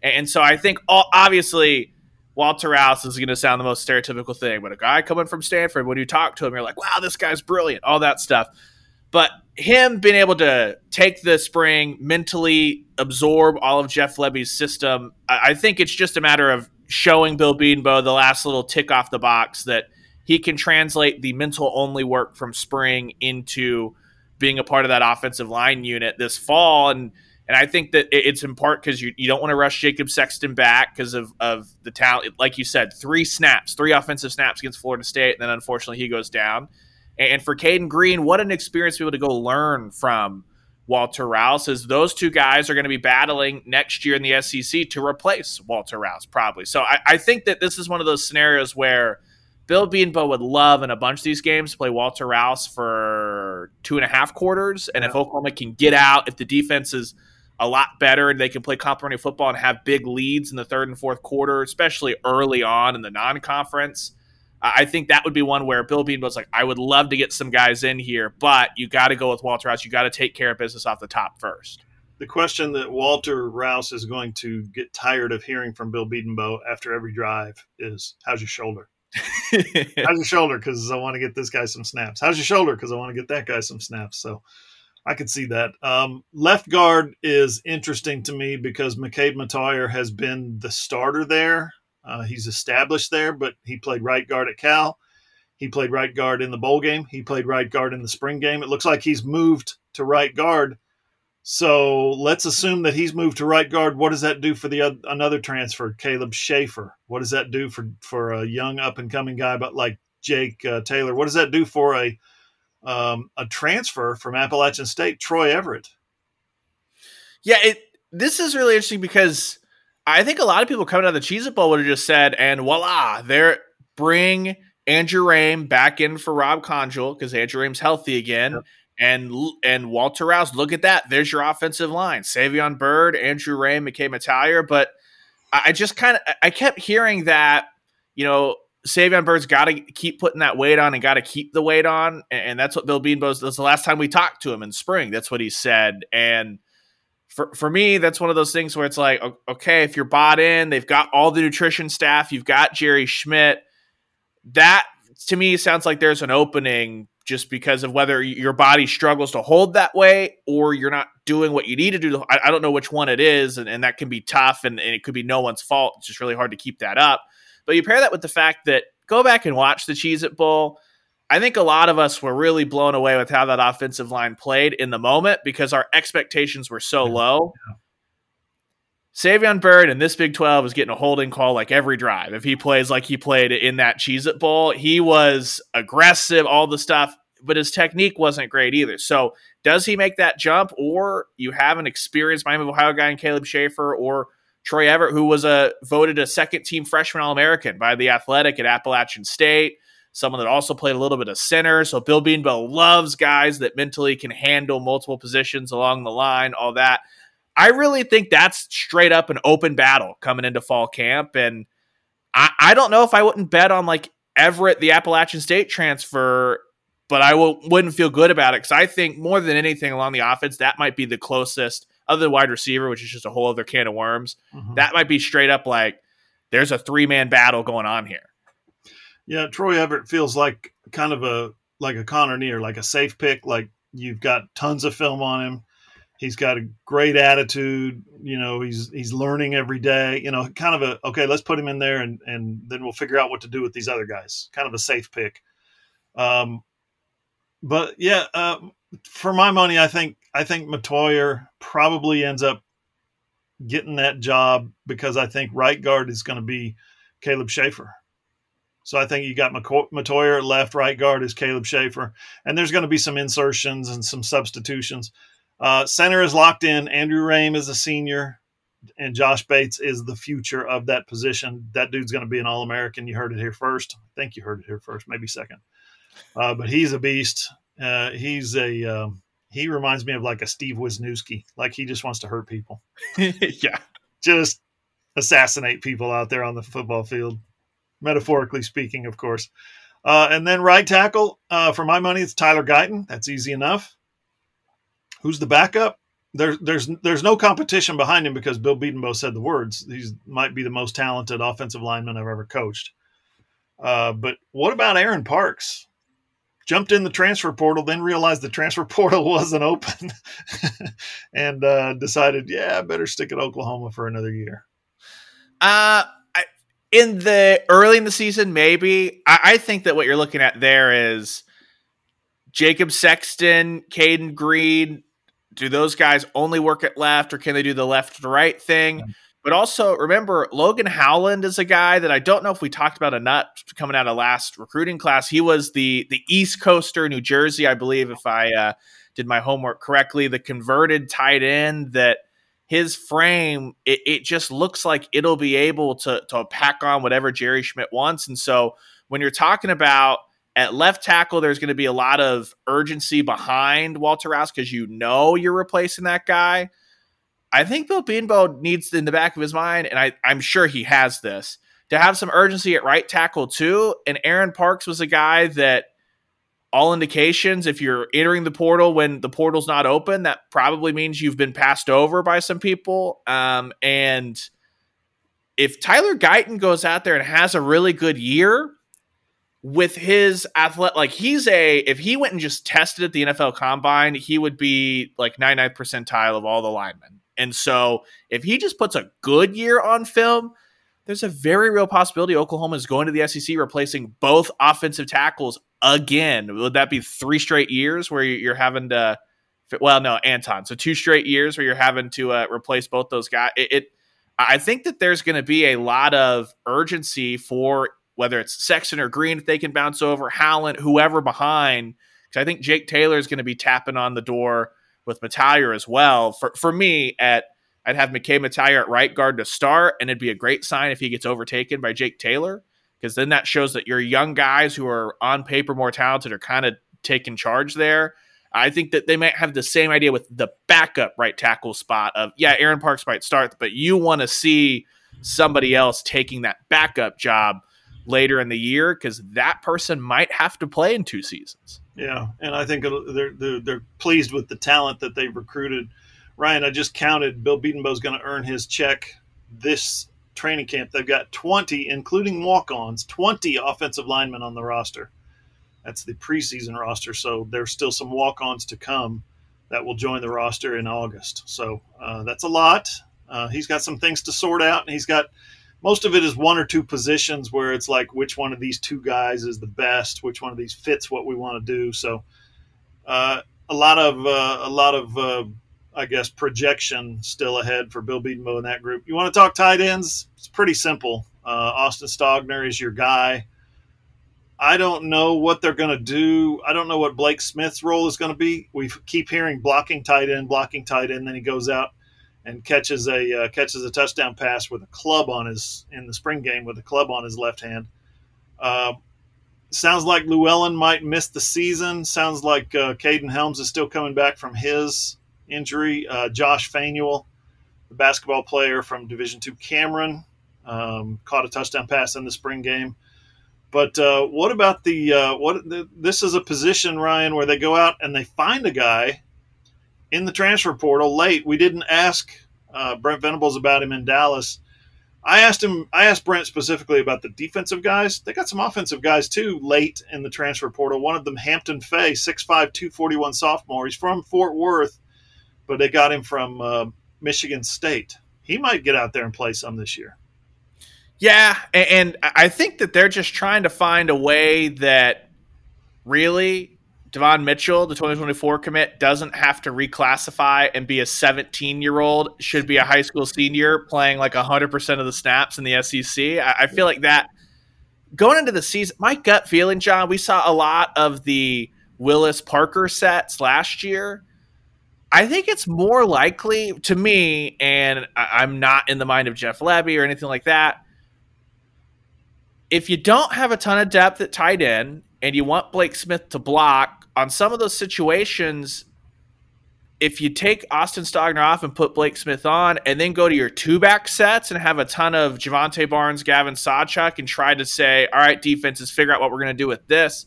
S2: And so I think, all, obviously, Walter Rouse is going to sound the most stereotypical thing, but a guy coming from Stanford, when you talk to him, you're like, wow, this guy's brilliant, all that stuff. But him being able to take the spring, mentally absorb all of Jeff Lebby's system, I think it's just a matter of showing Bill Bedenbaugh the last little tick off the box that he can translate the mental only work from spring into being a part of that offensive line unit this fall. And and I think that it's in part because you, you don't want to rush Jacob Sexton back because of, of the talent. Like you said, three snaps, three offensive snaps against Florida State, and then unfortunately he goes down. And for Cayden Green, what an experience to be able to go learn from Walter Rouse as those two guys are going to be battling next year in the SEC to replace Walter Rouse, probably. So I, I think that this is one of those scenarios where Bill Bedenbaugh would love in a bunch of these games to play Walter Rouse for two and a half quarters. And yeah. if Oklahoma can get out, if the defense is a lot better and they can play complementary football and have big leads in the third and fourth quarter, especially early on in the non conference – I think that would be one where Bill Bean was like, I would love to get some guys in here, but you got to go with Walter Rouse. You got to take care of business off the top first.
S1: The question that Walter Rouse is going to get tired of hearing from Bill Bedenbaugh after every drive is, "How's your shoulder? How's your shoulder? Because I want to get this guy some snaps. How's your shoulder? Because I want to get that guy some snaps." So I could see that. Um, left guard is interesting to me because McCabe Mettauer has been the starter there uh, he's established there, but he played right guard at Cal. He played right guard in the bowl game. He played right guard in the spring game. It looks like he's moved to right guard. So let's assume that he's moved to right guard. What does that do for the another transfer, Caleb Shaffer? What does that do for for a young up and coming guy, but like Jake uh, Taylor? What does that do for a um, a transfer from Appalachian State, Troy Everett?
S2: Yeah, it. This is really interesting because I think a lot of people coming out of the Cheez It Bowl would have just said, and voila, there bring Andrew Raym back in for Rob Congel because Andrew Raym's healthy again. Yep. And and Walter Rouse, look at that. There's your offensive line. Savion Byrd, Andrew Raym, McKade Mettauer. But I just kind of I kept hearing that, you know, Savion Byrd's got to keep putting that weight on and got to keep the weight on. And that's what Bill Bedenbaugh's. That's the last time we talked to him in spring. That's what he said. And for for me, that's one of those things where it's like, okay, if you're bought in, they've got all the nutrition staff, you've got Jerry Schmidt. That to me sounds like there's an opening just because of whether your body struggles to hold that way or you're not doing what you need to do. I, I don't know which one it is, and, and that can be tough and, and, it could be no one's fault. It's just really hard to keep that up. But you pair that with the fact that go back and watch the Cheez It Bowl. I think a lot of us were really blown away with how that offensive line played in the moment because our expectations were so low. Yeah. Savion Byrd in this Big 12 is getting a holding call like every drive. If he plays like he played in that Cheez It Bowl, he was aggressive, all the stuff, but his technique wasn't great either. So, does he make that jump, or you have an experienced Miami of Ohio guy in Caleb Shaffer or Troy Everett, who was a voted a second team freshman All American by the Athletic at Appalachian State? Someone that also played a little bit of center. So Bill Bedenbaugh loves guys that mentally can handle multiple positions along the line, all that. I really think that's straight up an open battle coming into fall camp. And I, I don't know if I wouldn't bet on like Everett, the Appalachian State transfer, but I w- wouldn't feel good about it because I think more than anything along the offense, that might be the closest, other than wide receiver, which is just a whole other can of worms. Mm-hmm. That might be straight up like there's a three man battle going on here.
S1: Yeah, Troy Everett feels like kind of a like a Connor Neer, like a safe pick. Like you've got tons of film on him. He's got a great attitude. You know, he's he's learning every day. You know, kind of a okay. Let's put him in there, and and then we'll figure out what to do with these other guys. Kind of a safe pick. Um, but yeah, uh, for my money, I think I think Mettauer probably ends up getting that job because I think right guard is going to be Caleb Shaffer. So I think you got Mettauer left, right guard is Caleb Shaffer, and there's going to be some insertions and some substitutions. Uh, center is locked in. Andrew Raym is a senior, and Josh Bates is the future of that position. That dude's going to be an All American. You heard it here first. I think you heard it here first, maybe second. Uh, but he's a beast. Uh, he's a um, he reminds me of like a Steve Wisniewski. Like he just wants to hurt people.
S2: yeah.
S1: Just assassinate people out there on the football field, metaphorically speaking, of course. Uh, and then right tackle, uh, for my money, it's Tyler Guyton. That's easy enough. Who's the backup? There's there's there's no competition behind him because Bill Bedenbaugh said the words. He might be the most talented offensive lineman I've ever coached. Uh, but what about Aaron Parks? Jumped in the transfer portal, then realized the transfer portal wasn't open, and uh, decided, yeah, I better stick at Oklahoma for another year.
S2: Uh, in the early in the season, maybe I, I think that what you're looking at there is Jacob Sexton, Cayden Green. Do those guys only work at left, or can they do the left to right thing? Yeah. But also remember, Logan Howland is a guy that I don't know if we talked about enough coming out of last recruiting class. He was the the East Coaster, New Jersey, I believe, if I uh, did my homework correctly. The converted tight end that his frame, it, it just looks like it'll be able to to pack on whatever Jerry Schmidt wants. And so when you're talking about at left tackle, there's going to be a lot of urgency behind Walter Rouse because you know you're replacing that guy. I think Bill Bedenbaugh needs in the back of his mind, and I, I'm sure he has this, to have some urgency at right tackle too. And Aaron Parks was a guy that all indications, if you're entering the portal when the portal's not open, that probably means you've been passed over by some people. Um, and if Tyler Guyton goes out there and has a really good year with his athlete, like he's a, if he went and just tested at the NFL combine, he would be like 99th percentile of all the linemen. And so if he just puts a good year on film, there's a very real possibility Oklahoma is going to the SEC replacing both offensive tackles again. Would that be three straight years where you're having to? Well, no, Anton. So two straight years where you're having to uh, replace both those guys. It, it I think that there's going to be a lot of urgency for whether it's Sexton or Green if they can bounce over Howland, whoever behind. Because I think Jake Taylor is going to be tapping on the door with Mettauer as well. For for me, at I'd have McKade Mettauer at right guard to start, and it'd be a great sign if he gets overtaken by Jake Taylor, because then that shows that your young guys who are on paper more talented are kind of taking charge there. I think that they might have the same idea with the backup right tackle spot of yeah, Aaron Parks might start, but you want to see somebody else taking that backup job later in the year because that person might have to play in two seasons.
S1: Yeah, and I think they're, they're, they're pleased with the talent that they've recruited. Ryan, I just counted. Bill is going to earn his check this training camp. They've got 20, including walk-ons, 20 offensive linemen on the roster. That's the preseason roster, so there's still some walk-ons to come that will join the roster in August. So uh, that's a lot. Uh, he's got some things to sort out, and he's got – most of it is one or two positions where it's like which one of these two guys is the best, which one of these fits what we want to do. So uh, a lot of uh, a lot of uh, I guess projection still ahead for Bill Bedenbaugh and that group. You want to talk tight ends? It's pretty simple. Uh, Austin Stogner is your guy. I don't know what they're going to do. I don't know what Blake Smith's role is going to be. We keep hearing blocking tight end, blocking tight end. Then he goes out and catches a uh, catches a touchdown pass with a club on his in the spring game with a club on his left hand. Uh, sounds like Llewellyn might miss the season. Sounds like uh, Kaden Helms is still coming back from his injury. Uh, Josh Fanuel, the basketball player from Division Two Cameron, um, caught a touchdown pass in the spring game. But uh, what about the uh, what? The, this is a position, Ryan, where they go out and they find a guy in the transfer portal late. We didn't ask uh, Brent Venables about him in Dallas. I asked him. I asked Brent specifically about the defensive guys. They got some offensive guys too late in the transfer portal. One of them, Hampton Fay, 6'5", 241 sophomore. He's from Fort Worth, but they got him from uh, Michigan State. He might get out there and play some this year.
S2: Yeah, and I think that they're just trying to find a way that really Devon Mitchell, the 2024 commit, doesn't have to reclassify and be a 17 year old, should be a high school senior playing like 100% of the snaps in the SEC. I, I feel like that going into the season, my gut feeling, John, we saw a lot of the Willis Parker sets last year. I think it's more likely to me, and I'm not in the mind of Jeff Lebby or anything like that. If you don't have a ton of depth at tight end and you want Blake Smith to block, on some of those situations, if you take Austin Stogner off and put Blake Smith on, and then go to your two back sets and have a ton of Jovantae Barnes, Gavin Sawchuk, and try to say, all right, defenses, figure out what we're going to do with this,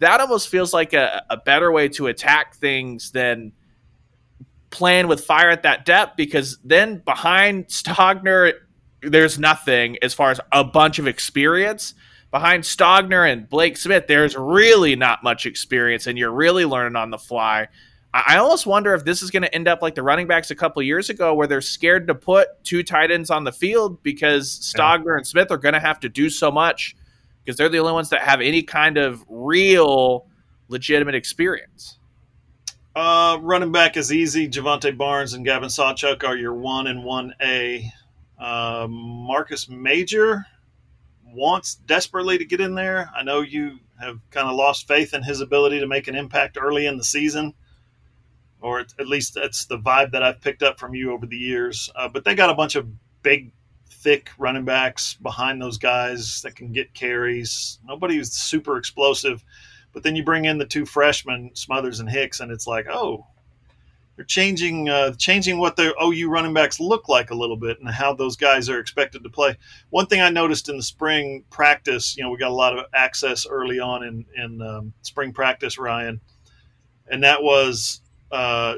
S2: that almost feels like a, a better way to attack things than playing with fire at that depth because then behind Stogner, there's nothing as far as a bunch of experience. Behind Stogner and Blake Smith, there's really not much experience, and you're really learning on the fly. I almost wonder if this is going to end up like the running backs a couple years ago, where they're scared to put two tight ends on the field because Stogner yeah. and Smith are going to have to do so much because they're the only ones that have any kind of real legitimate experience.
S1: Uh, running back is easy. Jovantae Barnes and Gavin Sawchuk are your one and one A. Uh, Marcus Major wants desperately to get in there. I know you have kind of lost faith in his ability to make an impact early in the season or at least that's the vibe that I've picked up from you over the years. Uh, but they got a bunch of big, thick running backs behind those guys that can get carries. Nobody Nobody's super explosive, but then you bring in the two freshmen, Smothers and Hicks, and it's like, oh, they're changing uh, changing what the OU running backs look like a little bit and how those guys are expected to play. One thing I noticed in the spring practice, you know, we got a lot of access early on in in um, spring practice, Ryan, and that was uh,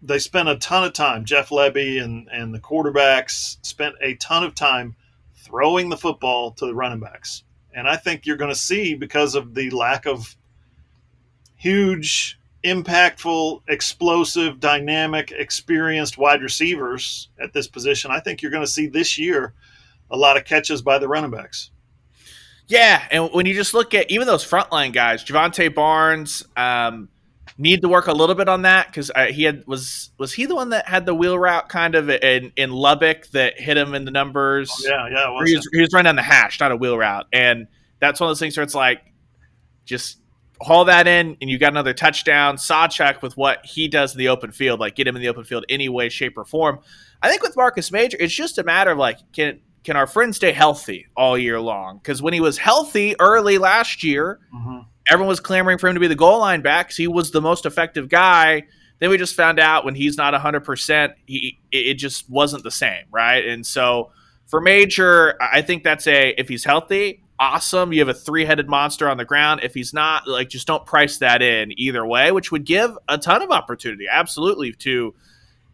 S1: they spent a ton of time. Jeff Lebby and and the quarterbacks spent a ton of time throwing the football to the running backs, and I think you're going to see because of the lack of huge, impactful, explosive, dynamic, experienced wide receivers at this position. I think you're going to see this year a lot of catches by the running backs.
S2: Yeah, and when you just look at even those frontline guys, Jovantae Barnes. Um, need to work a little bit on that because he had was was he the one that had the wheel route kind of in in Lubbock that hit him in the numbers?
S1: Oh, yeah, yeah.
S2: He was, he was running down the hash, not a wheel route, and that's one of those things where it's like just haul that in and you got another touchdown. Sawchuk with what he does in the open field, like get him in the open field any way, shape, or form. I think with Marcus Major, it's just a matter of like can can our friend stay healthy all year long? Because when he was healthy early last year. Mm-hmm everyone was clamoring for him to be the goal line back he was the most effective guy. Then we just found out when he's not 100%, he, it just wasn't the same, right? And so for Major, I think that's a, if he's healthy, awesome. You have a three headed monster on the ground. If he's not, like, just don't price that in either way, which would give a ton of opportunity, absolutely, to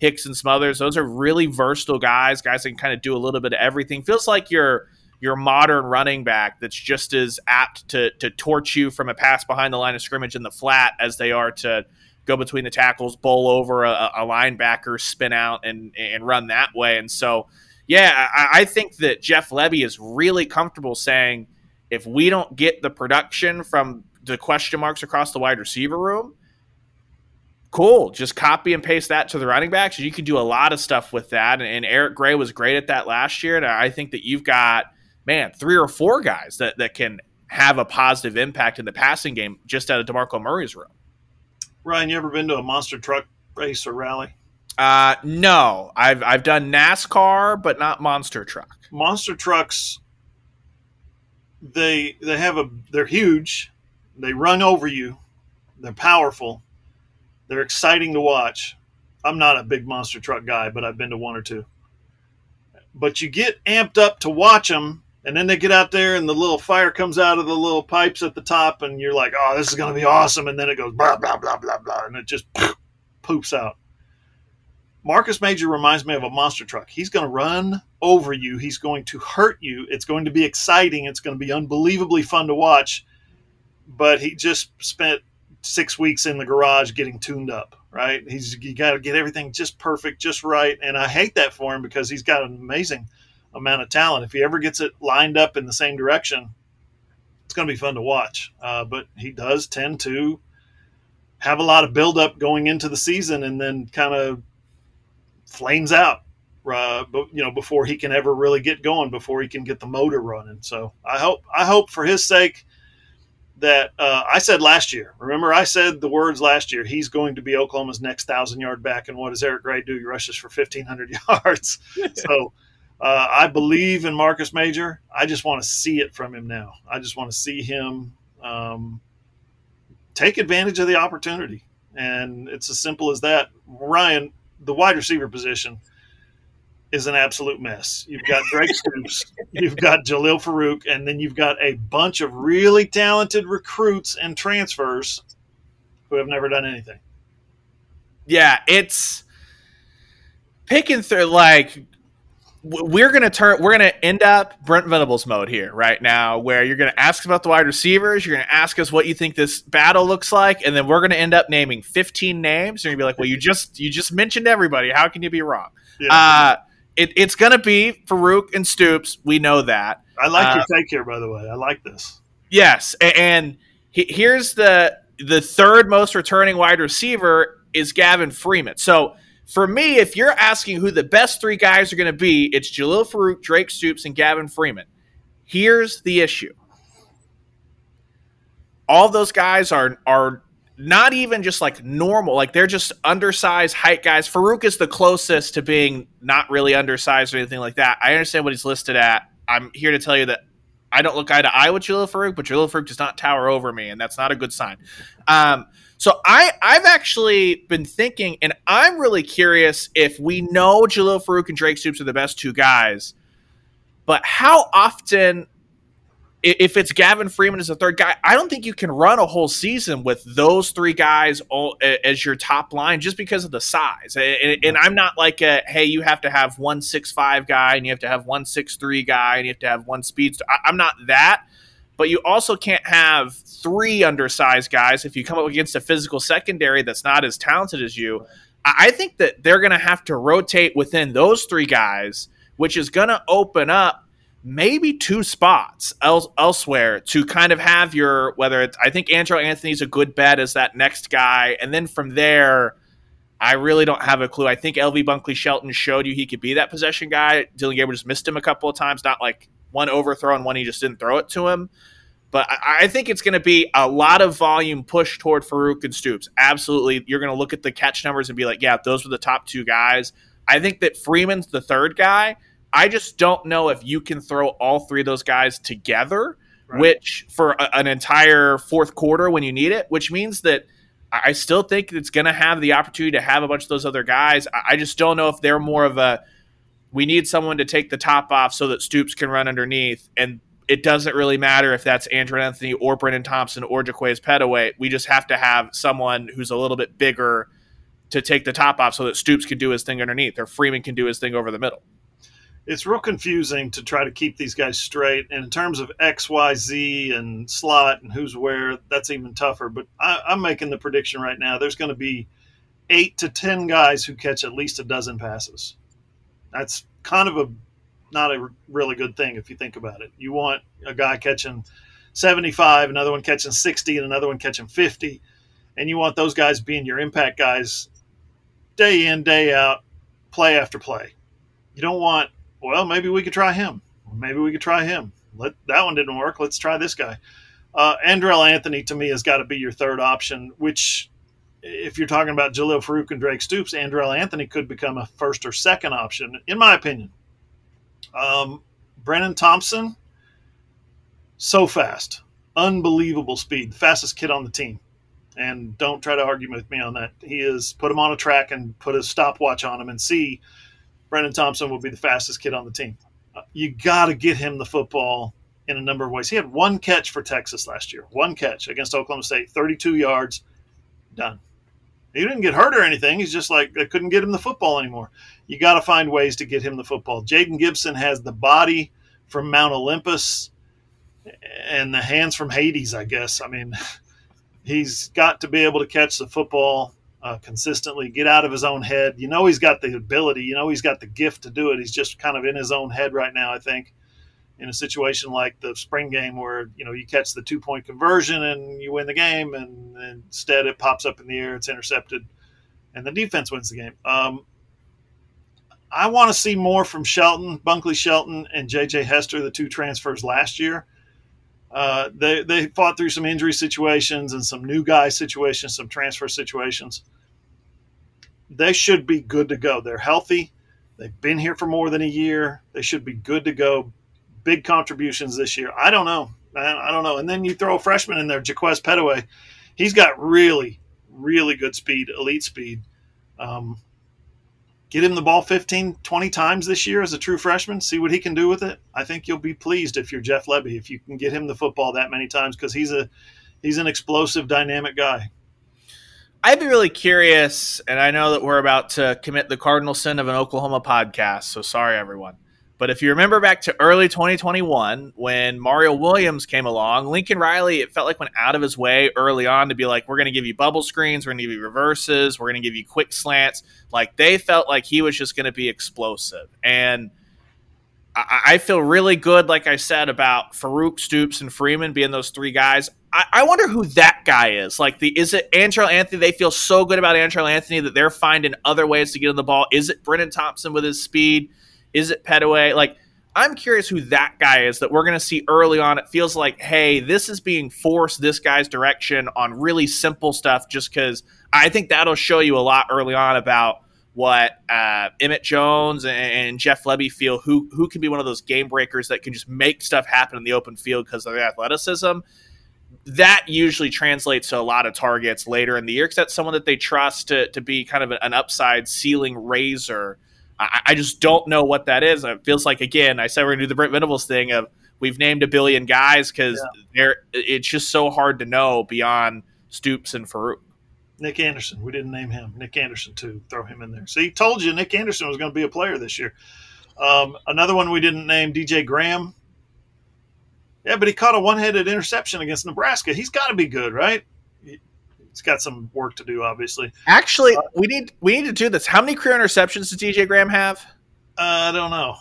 S2: Hicks and Smothers. Those are really versatile guys, guys that can kind of do a little bit of everything. Feels like you're your modern running back that's just as apt to to torch you from a pass behind the line of scrimmage in the flat as they are to go between the tackles, bowl over a, a linebacker, spin out, and and run that way. And so, yeah, I, I think that Jeff Lebby is really comfortable saying if we don't get the production from the question marks across the wide receiver room, cool. Just copy and paste that to the running backs. You can do a lot of stuff with that. And, and, Eric Gray was great at that last year. And I think that you've got man, three or four guys that, that can have a positive impact in the passing game just out of DeMarco Murray's room.
S1: Ryan, you ever been to a monster truck race or rally?
S2: Uh, no, I've I've done NASCAR, but not monster truck.
S1: Monster trucks, they they have a they're huge, they run over you, they're powerful, they're exciting to watch. I'm not a big monster truck guy, but I've been to one or two. But you get amped up to watch them and then they get out there and the little fire comes out of the little pipes at the top and you're like oh this is going to be awesome. And then it goes blah blah blah blah blah and it just poops out. Marcus major reminds me of a monster truck. He's going to run over you. He's going to hurt you. It's going to be exciting. It's going to be unbelievably fun to watch. But he just spent six weeks in the garage getting tuned up right? He's you got to get everything just perfect just right. And i hate that for him because he's got an amazing amount of talent. If he ever gets it lined up in the same direction, it's going to be fun to watch. Uh, but he does tend to have a lot of buildup going into the season and then kind of flames out. Uh, but you know, before he can ever really get going, before he can get the motor running. So I hope, I hope for his sake that uh, I said last year. Remember, I said the words last year. He's going to be Oklahoma's next thousand yard back, and what does Eric Gray do? He rushes for fifteen hundred yards. so uh, I believe in Marcus Major. I just want to see it from him now. I just want to see him um, take advantage of the opportunity. and it's as simple as that. Ryan, the wide receiver position is an absolute mess. You've got Drake Stoops, you've got Jalil Farooq, and then you've got a bunch of really talented recruits and transfers who have never done anything.
S2: Yeah, it's picking through like we're gonna turn we're gonna end up Brent Venables mode here right now, where you're gonna ask about the wide receivers, you're gonna ask us what you think this battle looks like, and then we're gonna end up naming 15 names. You're gonna be like, well, you just you just mentioned everybody. How can you be wrong? Yeah. Uh, it, it's gonna be Farooq and Stoops. We know that.
S1: I like uh, your take here, by the way. I like this.
S2: Yes, and, and he, here's the the third most returning wide receiver is Gavin Freeman. So for me, if you're asking who the best three guys are going to be, it's Jalil Farooq, Drake Stoops, and Gavin Freeman. Here's the issue. All those guys are are not even just like normal, like they're just undersized height guys. Farooq is the closest to being not really undersized or anything like that. I understand what he's listed at. I'm here to tell you that I don't look eye to eye with Jalil Farooq, but Jalil Farooq does not tower over me, and that's not a good sign. Um, so I I've actually been thinking, and I'm really curious if we know Jalil Farooq and Drake Stoops are the best two guys, but how often if it's Gavin Freeman as a third guy, I don't think you can run a whole season with those three guys all, as your top line just because of the size. And, and, I'm not like a hey, you have to have one six five guy and you have to have one six three guy and you have to have one speed. I'm not that but you also can't have three undersized guys if you come up against a physical secondary that's not as talented as you. I think that they're going to have to rotate within those three guys, which is going to open up maybe two spots else, elsewhere to kind of have your whether it's I think Andrel Anthony's a good bet as that next guy, and then from there. I really don't have a clue. I think LV Bunkley Shelton showed you he could be that possession guy. Dillon Gabriel just missed him a couple of times, not like one overthrow and one he just didn't throw it to him. But I, I think it's going to be a lot of volume pushed toward Farooq and Stoops. Absolutely. You're going to look at the catch numbers and be like, yeah, those were the top two guys. I think that Freeman's the third guy. I just don't know if you can throw all three of those guys together, right. which for a, an entire fourth quarter when you need it, which means that I still think it's going to have the opportunity to have a bunch of those other guys. I just don't know if they're more of a we need someone to take the top off so that Stoops can run underneath. And it doesn't really matter if that's Andrel Anthony or Brenen Thompson or Jaquaize Pettaway. We just have to have someone who's a little bit bigger to take the top off so that Stoops can do his thing underneath or Freeman can do his thing over the middle.
S1: It's real confusing to try to keep these guys straight. And in terms of X, Y, Z, and slot and who's where, that's even tougher. But I, I'm making the prediction right now there's going to be eight to 10 guys who catch at least a dozen passes that's kind of a not a really good thing if you think about it. You want a guy catching 75, another one catching 60, and another one catching 50, and you want those guys being your impact guys day in, day out, play after play. You don't want, well, maybe we could try him. Maybe we could try him. Let that one didn't work. Let's try this guy. Uh, Andrel Anthony to me has got to be your third option, which if you're talking about Jalil Farooq and Drake Stoops, Andrel Anthony could become a first or second option, in my opinion. Um, Brenen Thompson, so fast, unbelievable speed, fastest kid on the team. And don't try to argue with me on that. He is put him on a track and put a stopwatch on him and see Brenen Thompson will be the fastest kid on the team. Uh, you got to get him the football in a number of ways. He had one catch for Texas last year, one catch against Oklahoma State, 32 yards, done. He didn't get hurt or anything. He's just like they couldn't get him the football anymore. You got to find ways to get him the football. Jayden Gibson has the body from Mount Olympus and the hands from Hades, I guess. I mean, he's got to be able to catch the football uh, consistently, get out of his own head. You know, he's got the ability. You know, he's got the gift to do it. He's just kind of in his own head right now, I think in a situation like the spring game where you know you catch the two point conversion and you win the game and, and, instead it pops up in the air it's intercepted and the defense wins the game. Um, i want to see more from shelton bunkley shelton and jj hester the two transfers last year. Uh, they, they fought through some injury situations and some new guy situations some transfer situations. They should be good to go. They're healthy. They've been here for more than a year. They should be good to go big contributions this year. I don't know. I don't know. And then you throw a freshman in there, Jaquaize Pettaway. He's got really, really good speed, elite speed. Um, get him the ball 15, 20 times this year as a true freshman, see what he can do with it. I think you'll be pleased if you're Jeff Lebby if you can get him the football that many times because he's a he's an explosive, dynamic guy.
S2: I'd be really curious, and I know that we're about to commit the cardinal sin of an Oklahoma podcast, so sorry everyone. But if you remember back to early 2021 when Mario Williams came along, Lincoln Riley, it felt like went out of his way early on to be like, we're going to give you bubble screens, we're going to give you reverses, we're going to give you quick slants. Like they felt like he was just going to be explosive. And I, I, feel really good, like I said, about Farooq, Stoops, and Freeman being those three guys. I, I wonder who that guy is. Like, the is it Andrel Anthony? They feel so good about Andrel Anthony that they're finding other ways to get in the ball. Is it Brenen Thompson with his speed? Is it Pettaway? Like, I'm curious who that guy is that we're going to see early on. It feels like, hey, this is being forced this guy's direction on really simple stuff just because I think that'll show you a lot early on about what uh, Emmett Jones and, and, Jeff Lebby feel who who can be one of those game breakers that can just make stuff happen in the open field because of their athleticism. That usually translates to a lot of targets later in the year because that's someone that they trust to, to be kind of an upside ceiling raiser I, I, just don't know what that is. It feels like again, I said we're gonna do the Brent Venables thing of we've named a billion guys because yeah. they're it's just so hard to know beyond Stoops and Farooq.
S1: Nick Anderson, we didn't name him. Nick Anderson too. Throw him in there. See, told you Nick Anderson was going to be a player this year. Um, another one we didn't name, DJ Graham. Yeah, but he caught a one-headed interception against Nebraska. He's got to be good, right? He's got some work to do, obviously.
S2: Actually, uh, we need we need to do this. How many career interceptions does DJ Graham have?
S1: Uh, I don't know.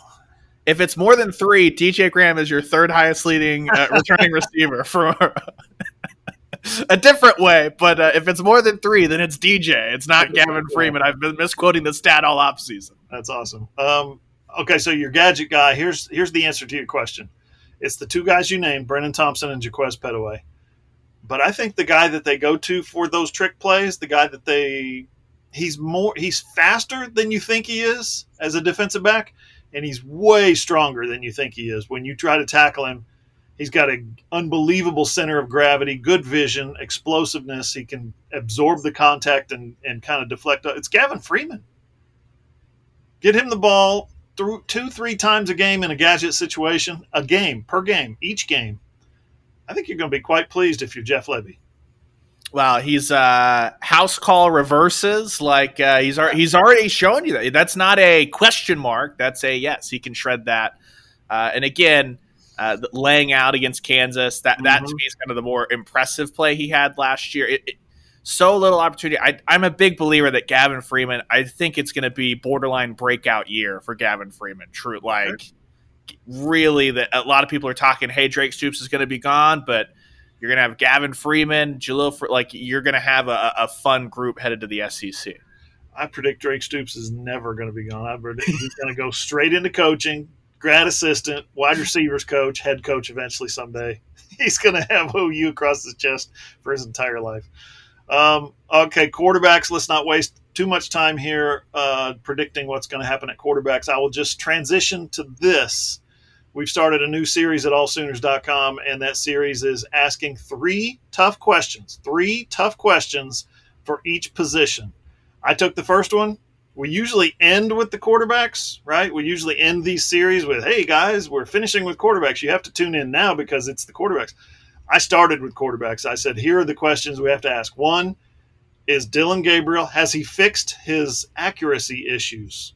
S2: If it's more than three, DJ Graham is your third highest leading uh, returning receiver for a different way. But uh, if it's more than three, then it's DJ. It's not Gavin Freeman. I've been misquoting the stat all off season.
S1: That's awesome. Um, okay, so your gadget guy. Here's here's the answer to your question. It's the two guys you named, Brenen Thompson and Jaquaize Pettaway. But I think the guy that they go to for those trick plays, the guy that they he's more he's faster than you think he is as a defensive back, and he's way stronger than you think he is. When you try to tackle him, he's got an unbelievable center of gravity, good vision, explosiveness. He can absorb the contact and, and kind of deflect. It's Gavin Freeman. Get him the ball through two, three times a game in a gadget situation, a game per game, each game I think you're going to be quite pleased if you're Jeff Lebby.
S2: Wow, he's uh, house call reverses. Like uh, he's he's already shown you that. That's not a question mark. That's a yes. He can shred that. Uh, and again, uh, laying out against Kansas. That that mm-hmm. to me is kind of the more impressive play he had last year. It, it, so little opportunity. I, am a big believer that Gavin Freeman. I think it's going to be borderline breakout year for Gavin Freeman. True, like. Really that a lot of people are talking, hey, Drake Stoops is going to be gone, but you're going to have Gavin Freeman, Jalil, like you're going to have a, a, fun group headed to the SEC.
S1: I predict Drake Stoops is never going to be gone. I predict he's going to go straight into coaching, grad assistant, wide receivers coach, head coach eventually someday. He's going to have OU across his chest for his entire life. Um, okay, quarterbacks. Let's not waste too much time here uh, predicting what's going to happen at quarterbacks. I will just transition to this. We've started a new series at allsooners.com, and that series is asking three tough questions, three tough questions for each position. I took the first one. We usually end with the quarterbacks, right? We usually end these series with, hey guys, we're finishing with quarterbacks. You have to tune in now because it's the quarterbacks. I started with quarterbacks. I said, here are the questions we have to ask. One, is Dillon Gabriel, has he fixed his accuracy issues?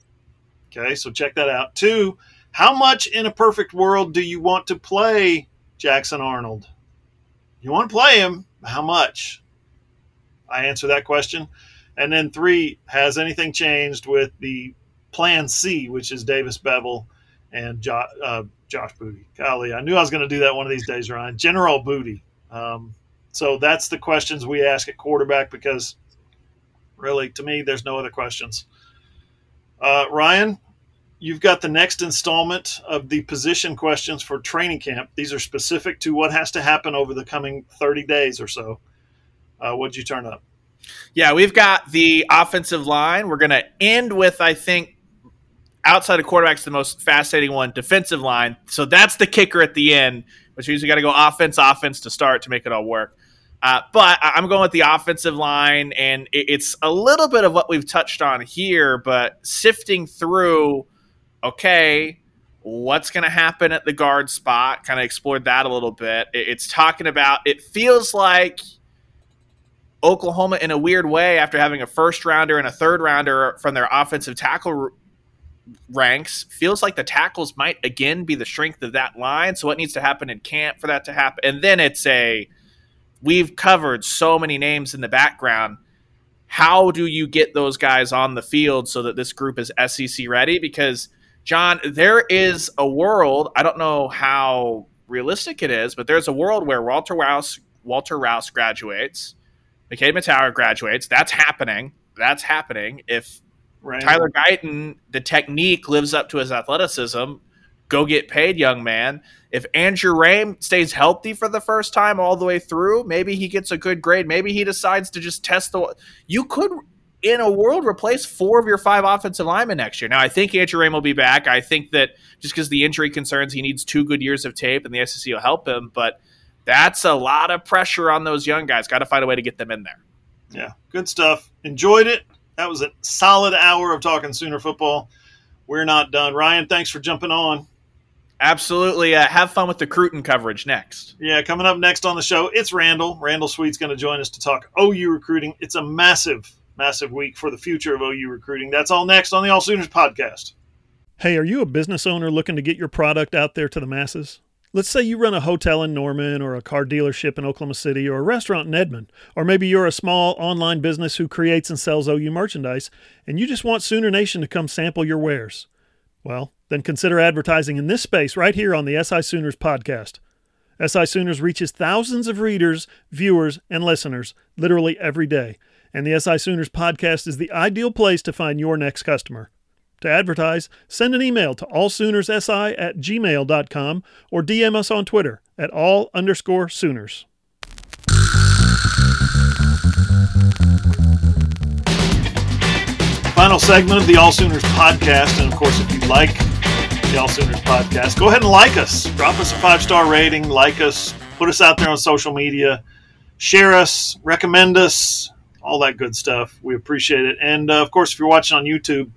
S1: Okay, so check that out. Two, how much in a perfect world do you want to play Jackson Arnold? You want to play him, how much? I answer that question. And then three, has anything changed with the plan C, which is Davis Beville and jo- uh, Josh Booty? Golly, I knew I was going to do that one of these days, Ryan. General Booty. Um, so that's the questions we ask at quarterback because really, to me, there's no other questions. Uh, Ryan, you've got the next installment of the position questions for training camp. These are specific to what has to happen over the coming 30 days or so. Uh, what'd you turn up?
S2: Yeah, we've got the offensive line. We're going to end with, I think, outside of quarterbacks, the most fascinating one, defensive line. So that's the kicker at the end, which means we got to go offense, offense to start to make it all work. Uh, but I'm going with the offensive line, and it's a little bit of what we've touched on here, but sifting through, okay, what's going to happen at the guard spot? Kind of explored that a little bit. It's talking about, it feels like Oklahoma, in a weird way, after having a first rounder and a third rounder from their offensive tackle ranks, feels like the tackles might again be the strength of that line. So, what needs to happen in camp for that to happen? And then it's a, we've covered so many names in the background. How do you get those guys on the field so that this group is SEC ready? Because, John, there is a world, I don't know how realistic it is, but there's a world where Walter Rouse, Walter Rouse graduates, McKade Mettauer graduates. That's happening. That's happening. If right. Tyler Guyton, the technique lives up to his athleticism, go get paid, young man. If Andrew Raym stays healthy for the first time all the way through, maybe he gets a good grade. Maybe he decides to just test the. You could, in a world, replace four of your five offensive linemen next year. Now, I think Andrew Raym will be back. I think that just because the injury concerns, he needs two good years of tape, and the SEC will help him. But that's a lot of pressure on those young guys. Got to find a way to get them in there.
S1: Yeah, good stuff. Enjoyed it. That was a solid hour of talking Sooner football. We're not done. Ryan, thanks for jumping on.
S2: Absolutely. Uh, have fun with the Cruton coverage next.
S1: Yeah, coming up next on the show, it's Randall. Randall Sweet's going to join us to talk OU recruiting. It's a massive, massive week for the future of OU recruiting. That's all next on the All Sooners podcast.
S3: Hey, are you a business owner looking to get your product out there to the masses? Let's say you run a hotel in Norman or a car dealership in Oklahoma City or a restaurant in Edmond, or maybe you're a small online business who creates and sells OU merchandise and you just want Sooner Nation to come sample your wares. Well, then consider advertising in this space right here on the SI Sooners podcast. SI Sooners reaches thousands of readers, viewers, and listeners literally every day, and the SI Sooners podcast is the ideal place to find your next customer. To advertise, send an email to allsoonerssi at gmail.com or DM us on Twitter at all underscore Sooners.
S1: Final segment of the All Sooners podcast. And of course, if you like the All Sooners podcast, go ahead and like us. Drop us a five star rating, like us, put us out there on social media, share us, recommend us, all that good stuff. We appreciate it. And uh, of course, if you're watching on YouTube,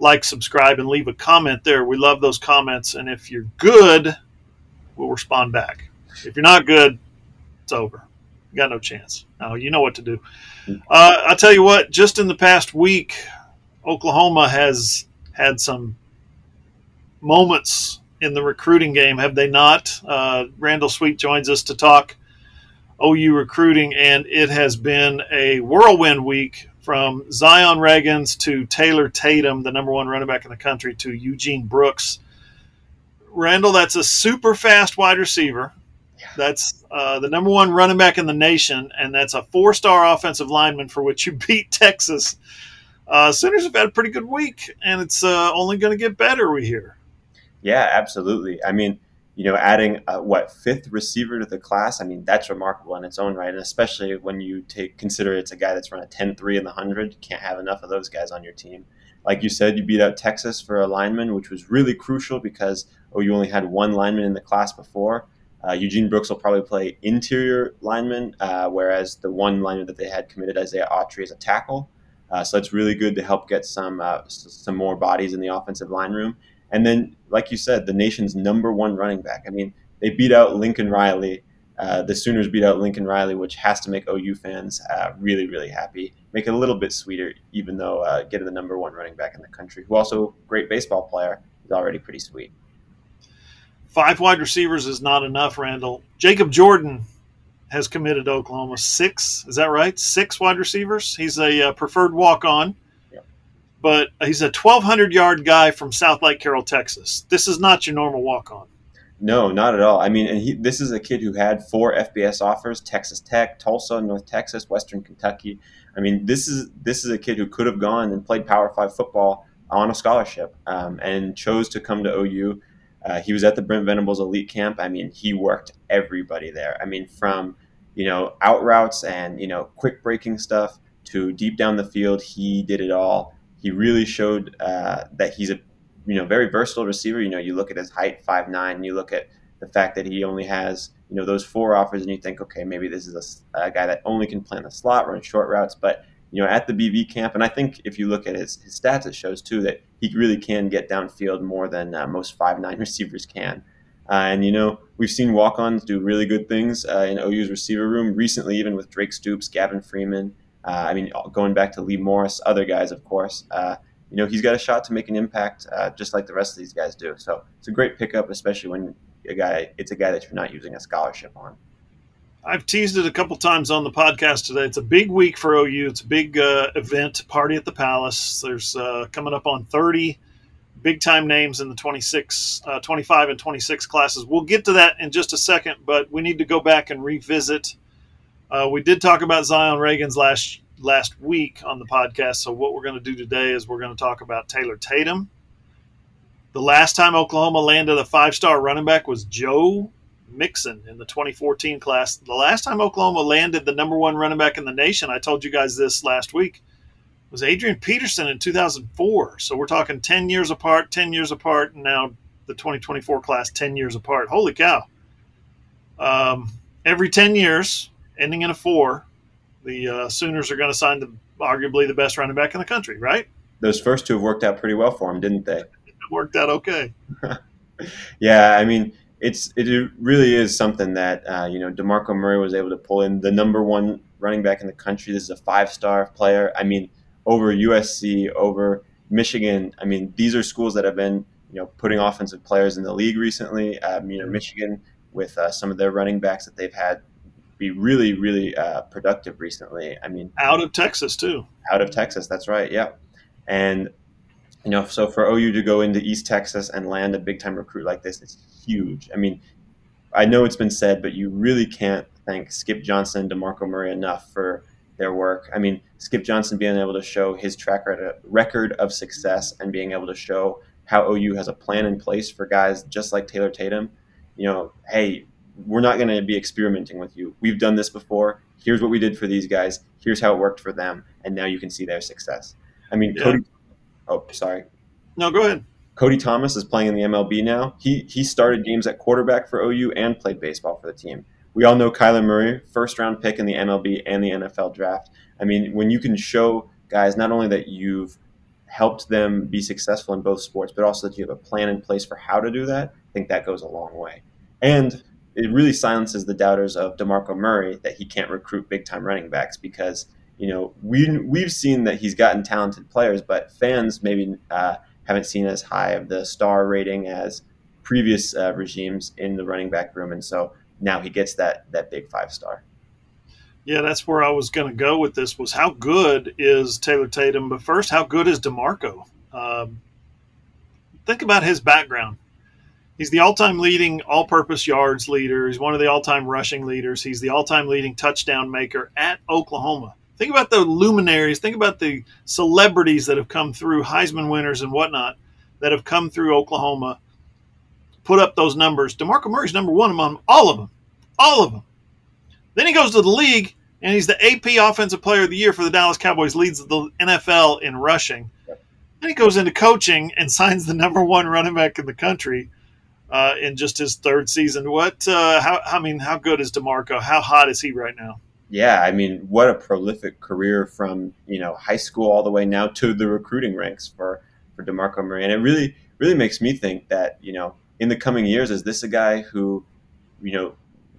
S1: like, subscribe, and leave a comment there. We love those comments. And if you're good, we'll respond back. If you're not good, it's over. You got no chance. Now, you know what to do. Uh, I'll tell you what, just in the past week, Oklahoma has had some moments in the recruiting game, have they not? Uh, Randall Sweet joins us to talk OU recruiting, and it has been a whirlwind week from Zion Ragins to Taylor Tatum, the number one running back in the country, to Eugene Brooks. Randall, that's a super fast wide receiver. That's uh, the number one running back in the nation, and that's a four star offensive lineman for which you beat Texas. Uh, Sooners have had a pretty good week, and it's uh, only going to get better, we hear.
S4: Yeah, absolutely. I mean, you know, adding a, what fifth receiver to the class, I mean, that's remarkable in its own right, and especially when you take consider it's a guy that's run a 10-3 in the hundred. You Can't have enough of those guys on your team. Like you said, you beat out Texas for a lineman, which was really crucial because oh, you only had one lineman in the class before. Uh, Eugene Brooks will probably play interior lineman, uh, whereas the one lineman that they had committed, Isaiah Autry, is a tackle. Uh, so it's really good to help get some uh, some more bodies in the offensive line room. And then, like you said, the nation's number one running back. I mean, they beat out Lincoln Riley. Uh, the Sooners beat out Lincoln Riley, which has to make OU fans uh, really, really happy. Make it a little bit sweeter, even though uh, getting the number one running back in the country, who also great baseball player, is already pretty sweet.
S1: Five wide receivers is not enough, Randall. Jacob Jordan has committed to Oklahoma. Six, is that right? Six wide receivers. He's a uh, preferred walk on but he's a 1,200 yard guy from South Lake Carroll, Texas. This is not your normal walk on.
S4: No, not at all. I mean, and he, this is a kid who had four FBS offers: Texas Tech, Tulsa, North Texas, Western Kentucky. I mean, this is this is a kid who could have gone and played Power Five football on a scholarship, um, and chose to come to OU. Uh, he was at the Brent Venables elite camp. I mean, he worked everybody there. I mean, from you know out routes and you know quick breaking stuff to deep down the field, he did it all he really showed uh, that he's a you know very versatile receiver. You know, you look at his height, five nine. You look at the fact that he only has you know those four offers, and you think, okay, maybe this is a, a guy that only can play in the slot, run short routes, but you know, at the BV camp, and I think if you look at his, his stats, it shows too that he really can get downfield more than uh, most five nine receivers can. Uh, and you know, we've seen walk-ons do really good things uh, in OU's receiver room recently, even with Drake Stoops, Gavin Freeman. Uh, I mean, going back to Lee Morris, other guys, of course. Uh, you know, he's got a shot to make an impact, uh, just like the rest of these guys do. So it's a great pickup, especially when a guy it's a guy that you're not using a scholarship on.
S1: I've teased it a couple times on the podcast today. It's a big week for OU. It's a big uh, event, party at the Palace. There's uh, coming up on 30 big time names in the 26, uh, 25 and 26 classes. We'll get to that in just a second, but we need to go back and revisit. Uh, we did talk about Zion Ragins last last week on the podcast. So what we're going to do today is we're going to talk about Taylor Tatum. The last time Oklahoma landed a five star running back was Joe Mixon in the 2014 class. The last time Oklahoma landed the number one running back in the nation, I told you guys this last week, was Adrian Peterson in 2004. So we're talking 10 years apart, 10 years apart, and now the 2024 class 10 years apart. Holy cow. Um, every 10 years, ending in a four, the uh, Sooners are going to sign the arguably the best running back in the country, right?
S4: Those first two have worked out pretty well for him, didn't they?
S1: It worked out okay.
S4: yeah, I mean, it's it really is something that uh, you know Demarco Murray was able to pull in the number one running back in the country. This is a five star player. I mean, over USC, over Michigan. I mean, these are schools that have been you know putting offensive players in the league recently. Um, you know, Michigan with uh, some of their running backs that they've had be really really uh, productive recently. I mean,
S1: out of Texas too.
S4: Out of Texas, that's right. Yeah, and you know, so for OU to go into East Texas and land a big time recruit like this, it's huge. I mean, I know it's been said, but you really can't thank Skip Johnson and DeMarco Murray enough for their work. I mean, Skip Johnson being able to show his track record of success and being able to show how OU has a plan in place for guys just like Taylor Tatum. You know, hey, we're not going to be experimenting with you. We've done this before. Here's what we did for these guys. Here's how it worked for them, and now you can see their success. I mean, yeah. Cody Oh, sorry.
S1: No, go ahead.
S4: Cody Thomas is playing in the MLB now. He he started games at quarterback for OU and played baseball for the team. We all know Kyler Murray, first round pick in the MLB and the NFL draft. I mean, when you can show guys not only that you've helped them be successful in both sports, but also that you have a plan in place for how to do that, I think that goes a long way. And it really silences the doubters of DeMarco Murray that he can't recruit big time running backs because – you know, we we've seen that he's gotten talented players, but fans maybe uh, haven't seen as high of the star rating as previous uh, regimes in the running back room, and so now he gets that that big five star.
S1: Yeah, that's where I was going to go with this. Was how good is Taylor Tatum? But first, how good is Demarco? Um, think about his background. He's the all-time leading all-purpose yards leader. He's one of the all-time rushing leaders. He's the all-time leading touchdown maker at Oklahoma. Think about the luminaries. Think about the celebrities that have come through, Heisman winners and whatnot, that have come through Oklahoma, put up those numbers. DeMarco Murray's number one among all of them. All of them. Then he goes to the league, and he's the AP Offensive Player of the Year for the Dallas Cowboys, leads the NFL in rushing. Then he goes into coaching and signs the number one running back in the country uh, in just his third season. What? Uh, how? I mean, how good is Demarco? How hot is he right now?
S4: yeah, I mean, what a prolific career from you know high school all the way now to the recruiting ranks for for Demarco Murray, and it really really makes me think that you know in the coming years, is this a guy who you know,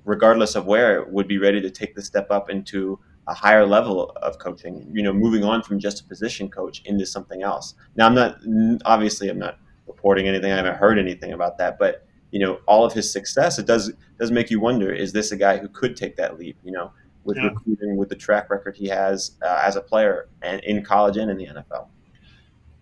S4: regardless of where, would be ready to take the step up into a higher level of coaching? You know, moving on from just a position coach into something else. Now, I'm not obviously I'm not reporting anything. I haven't heard anything about that, but you know, all of his success, it does does make you wonder: is this a guy who could take that leap? You know with yeah. recruiting, with the track record he has uh, as a player and in college and in the NFL.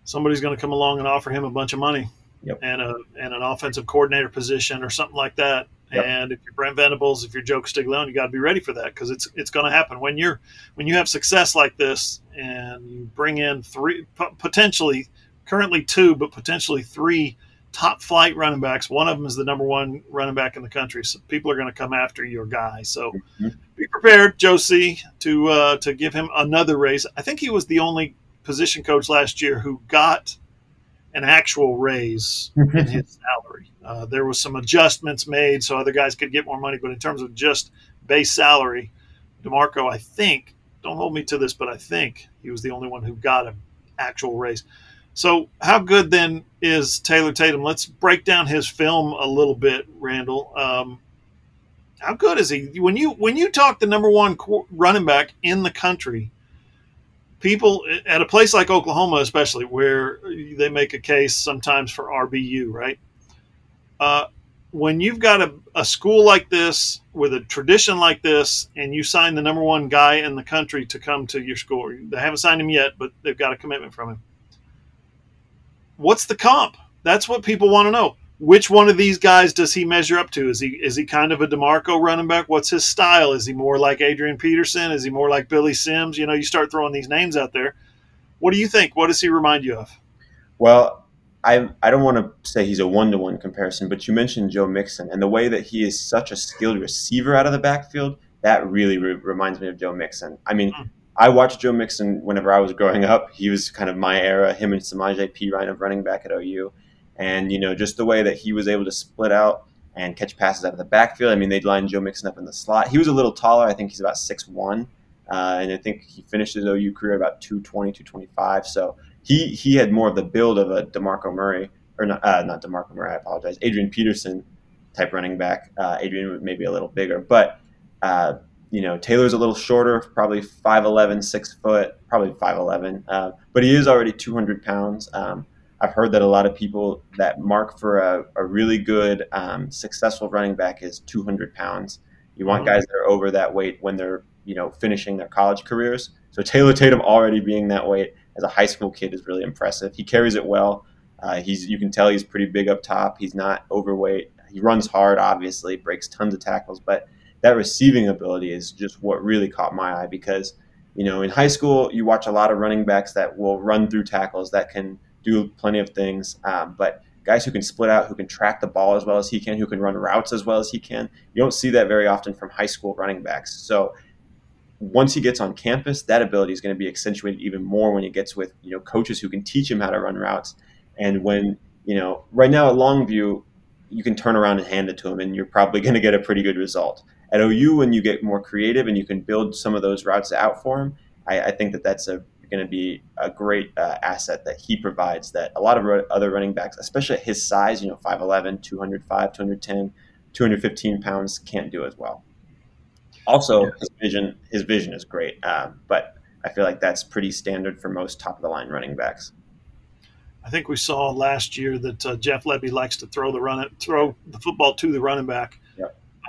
S1: Somebody's going to come along and offer him a bunch of money
S4: yep.
S1: and a and an offensive coordinator position or something like that. Yep. And if you're Brent Venables, if you're Joe Castiglione, you got to be ready for that because it's it's going to happen when you're when you have success like this and you bring in three potentially currently two but potentially three top flight running backs. One of them is the number one running back in the country. So people are going to come after your guy. So mm-hmm. be prepared, Joe C, to uh, to give him another raise. I think he was the only position coach last year who got an actual raise in his salary. Uh, there was some adjustments made so other guys could get more money, but in terms of just base salary, Demarco, I think, don't hold me to this, but I think he was the only one who got an actual raise. So, how good then is Taylor Tatum? Let's break down his film a little bit, Randall. Um, how good is he? When you when you talk the number one running back in the country, people at a place like Oklahoma, especially where they make a case sometimes for RBU, right? Uh, when you've got a, a school like this with a tradition like this, and you sign the number one guy in the country to come to your school, they haven't signed him yet, but they've got a commitment from him. What's the comp? That's what people want to know which one of these guys does he measure up to? Is he is he kind of a Demarco running back? What's his style? Is he more like Adrian Peterson? Is he more like Billy Sims? You know, you start throwing these names out there. What do you think? What does he remind you of?
S4: Well, I I don't want to say he's a one to one comparison, but you mentioned Joe Mixon and the way that he is such a skilled receiver out of the backfield. That really re- reminds me of Joe Mixon. I mean. Mm. I watched Joe Mixon whenever I was growing up. He was kind of my era. Him and Samaje Perine of running back at OU and, you know, just the way that he was able to split out and catch passes out of the backfield. I mean, they'd line Joe Mixon up in the slot. He was a little taller. I think he's about 6'1. Uh, and I think he finished his OU career about 220, 225. So he, he had more of the build of a DeMarco Murray, or not, uh, not DeMarco Murray, I apologize, Adrian Peterson type running back. Uh, Adrian maybe a little bigger. But, uh, you know, Taylor's a little shorter, probably 5'11, 6 foot, probably 5'11. Uh, but he is already 200 pounds. Um, I've heard that a lot of people that mark for a, a really good, um, successful running back is 200 pounds. You want mm-hmm. guys that are over that weight when they're you know finishing their college careers. So Taylor Tatum already being that weight as a high school kid is really impressive. He carries it well. Uh, he's you can tell he's pretty big up top. He's not overweight. He runs hard, obviously, breaks tons of tackles, but that receiving ability is just what really caught my eye because you know in high school you watch a lot of running backs that will run through tackles that can do plenty of things. Um, but guys who can split out, who can track the ball as well as he can, who can run routes as well as he can, you don't see that very often from high school running backs. So once he gets on campus, that ability is going to be accentuated even more when he gets with you know coaches who can teach him how to run routes. And when you know right now at Longview, you can turn around and hand it to him, and you're probably going to get a pretty good result. At OU, when you get more creative and you can build some of those routes out for him, I, I think that that's a going to be a great uh, asset that he provides that a lot of other running backs, especially at his size, you know, 5'11, 205, 210, 215 pounds, can't do as well. Also, yeah. his vision his vision is great, um, but I feel like that's pretty standard for most top of the line running backs.
S1: I think we saw last year that uh, Jeff Lebby likes to throw the run throw the football to the running back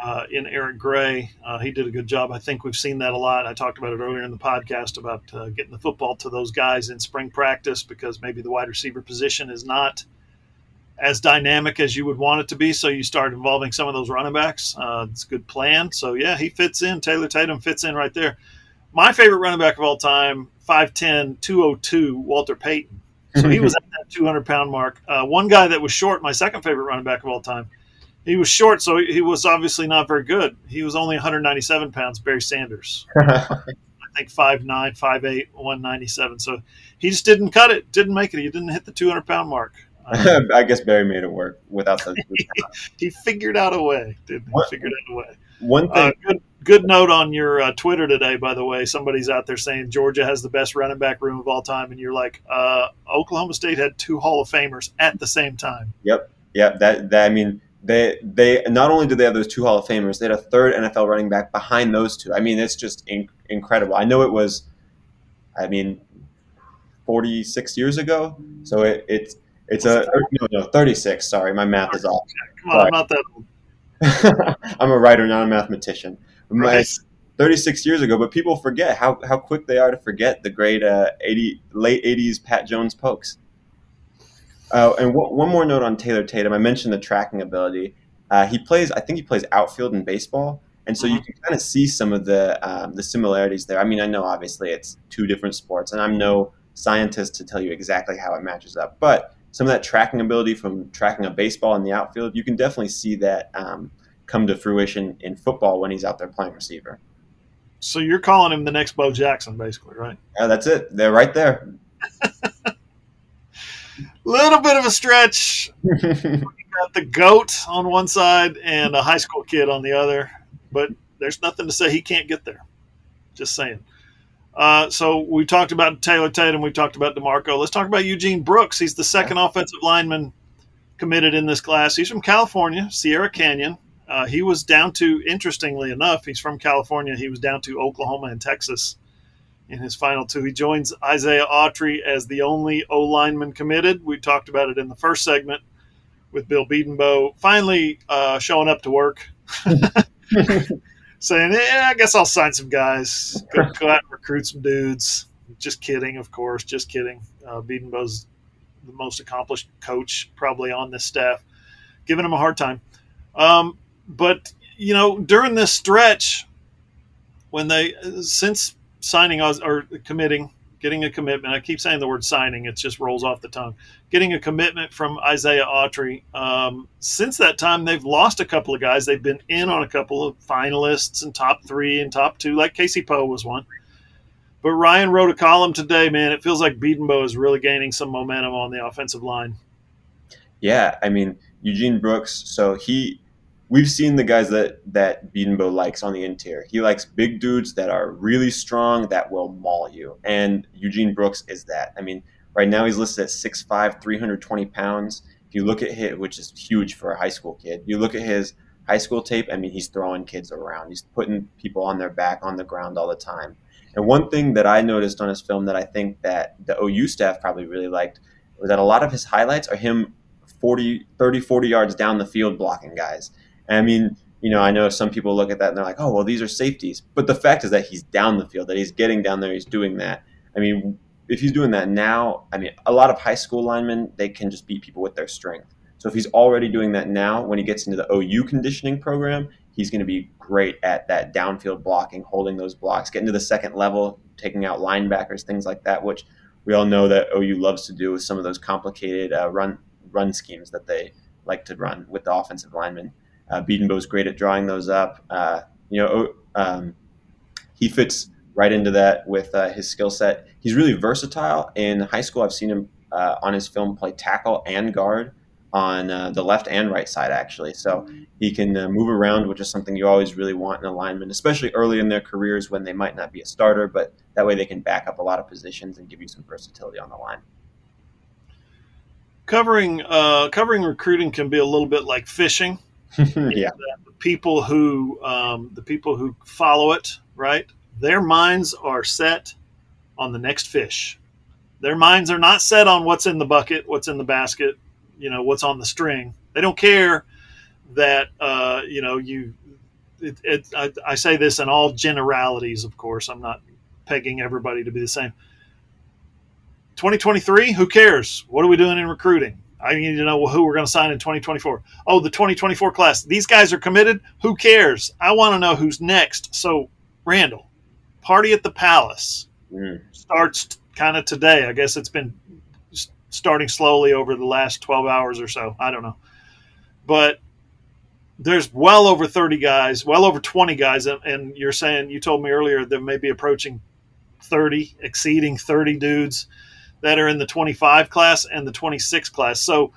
S1: uh, in Eric Gray. Uh, he did a good job. I think we've seen that a lot. I talked about it earlier in the podcast about uh, getting the football to those guys in spring practice because maybe the wide receiver position is not as dynamic as you would want it to be. So you start involving some of those running backs. Uh, it's a good plan. So yeah, he fits in. Taylor Tatum fits in right there. My favorite running back of all time, 5'10, 202, Walter Payton. So he was at that 200 pound mark. Uh, one guy that was short, my second favorite running back of all time, he was short, so he was obviously not very good. He was only 197 pounds, Barry Sanders. I think 5'9, 5'8, 197. So he just didn't cut it, didn't make it. He didn't hit the 200 pound mark.
S4: Um, I guess Barry made it work without the.
S1: he figured out a way. Didn't he? Figured out a way.
S4: One uh, thing. Uh,
S1: good, good note on your uh, Twitter today, by the way. Somebody's out there saying Georgia has the best running back room of all time, and you're like, uh, Oklahoma State had two Hall of Famers at the same time.
S4: Yep. Yep. That, that I mean, they they not only do they have those two Hall of Famers, they had a third NFL running back behind those two. I mean, it's just in, incredible. I know it was, I mean, 46 years ago, so it, it's it's a no, no 36. Sorry, my math is off.
S1: Come on, I'm not that
S4: old. I'm a writer, not a mathematician. Right. 36 years ago, but people forget how, how quick they are to forget the great uh, 80 late 80s Pat Jones pokes. Uh, and w- one more note on Taylor Tatum. I mentioned the tracking ability. Uh, he plays, I think he plays outfield in baseball, and so you mm-hmm. can kind of see some of the um, the similarities there. I mean, I know obviously it's two different sports, and I'm no scientist to tell you exactly how it matches up, but some of that tracking ability from tracking a baseball in the outfield, you can definitely see that um, come to fruition in football when he's out there playing receiver.
S1: So you're calling him the next Bo Jackson, basically, right?
S4: Yeah, that's it. They're right there.
S1: little bit of a stretch. got the goat on one side and a high school kid on the other, but there's nothing to say he can't get there. Just saying. Uh, so we talked about Taylor Tatum. We talked about DeMarco. Let's talk about Eugene Brooks. He's the second yeah. offensive lineman committed in this class. He's from California, Sierra Canyon. Uh, he was down to, interestingly enough, he's from California. He was down to Oklahoma and Texas in his final two. He joins Isaiah Autry as the only O lineman committed. We talked about it in the first segment with Bill Bedenbaugh finally uh, showing up to work. saying, "Yeah, I guess I'll sign some guys, go, go out and recruit some dudes." Just kidding, of course. Just kidding. Uh, the most accomplished coach probably on this staff, giving him a hard time. Um, but you know, during this stretch, when they since signing or committing getting a commitment. I keep saying the word signing; it just rolls off the tongue. Getting a commitment from Isaiah Autry. Um, since that time, they've lost a couple of guys. They've been in on a couple of finalists and top three and top two, like Casey Poe was one. But Ryan wrote a column today, man. It feels like Bedenbaugh is really gaining some momentum on the offensive line.
S4: Yeah, I mean Eugene Brooks. So he we've seen the guys that that Bedenbaugh likes on the interior. He likes big dudes that are really strong that will maul you, and Eugene Brooks is that. I mean, right now he's listed at 6'5", 320 pounds. If you look at his, which is huge for a high school kid, you look at his high school tape. I mean, he's throwing kids around. He's putting people on their back on the ground all the time. And one thing that I noticed on his film that I think that the OU staff probably really liked was that a lot of his highlights are him 40, 30, 40 yards down the field blocking guys. And I mean, you know, I know some people look at that and they're like, oh, well, these are safeties. But the fact is that he's down the field, that he's getting down there, he's doing that. I mean, if he's doing that now, I mean, a lot of high school linemen, they can just beat people with their strength. So if he's already doing that now, when he gets into the OU conditioning program, he's going to be great at that downfield blocking, holding those blocks, getting to the second level, taking out linebackers, things like that, which we all know that OU loves to do with some of those complicated uh, run run schemes that they like to run with the offensive linemen. Uh, Bedenbaugh's great at drawing those up. Uh, you know, um, he fits right into that with uh, his skill set. He's really versatile. In high school, I've seen him uh, on his film play tackle and guard on uh, the left and right side, actually. So he can uh, move around, which is something you always really want in a lineman, especially early in their careers when they might not be a starter, but that way they can back up a lot of positions and give you some versatility on the line.
S1: Covering uh, covering recruiting can be a little bit like fishing.
S4: Yeah.
S1: The people who um, the people who follow it, right? Their minds are set on the next fish. Their minds are not set on what's in the bucket, what's in the basket, you know, what's on the string. They don't care that uh, you know you. It, it, I, I say this in all generalities, of course. I'm not pegging everybody to be the same. 2023, who cares? What are we doing in recruiting? I need to know who we're going to sign in 2024. Oh, the 2024 class. These guys are committed. Who cares? I want to know who's next. So, Randall, Party at the Palace mm. starts kind of today. I guess it's been starting slowly over the last 12 hours or so. I don't know. But there's well over 30 guys, well over 20 guys. And you're saying, you told me earlier, there may be approaching 30, exceeding 30 dudes that are in the 25 class and the 26 class. So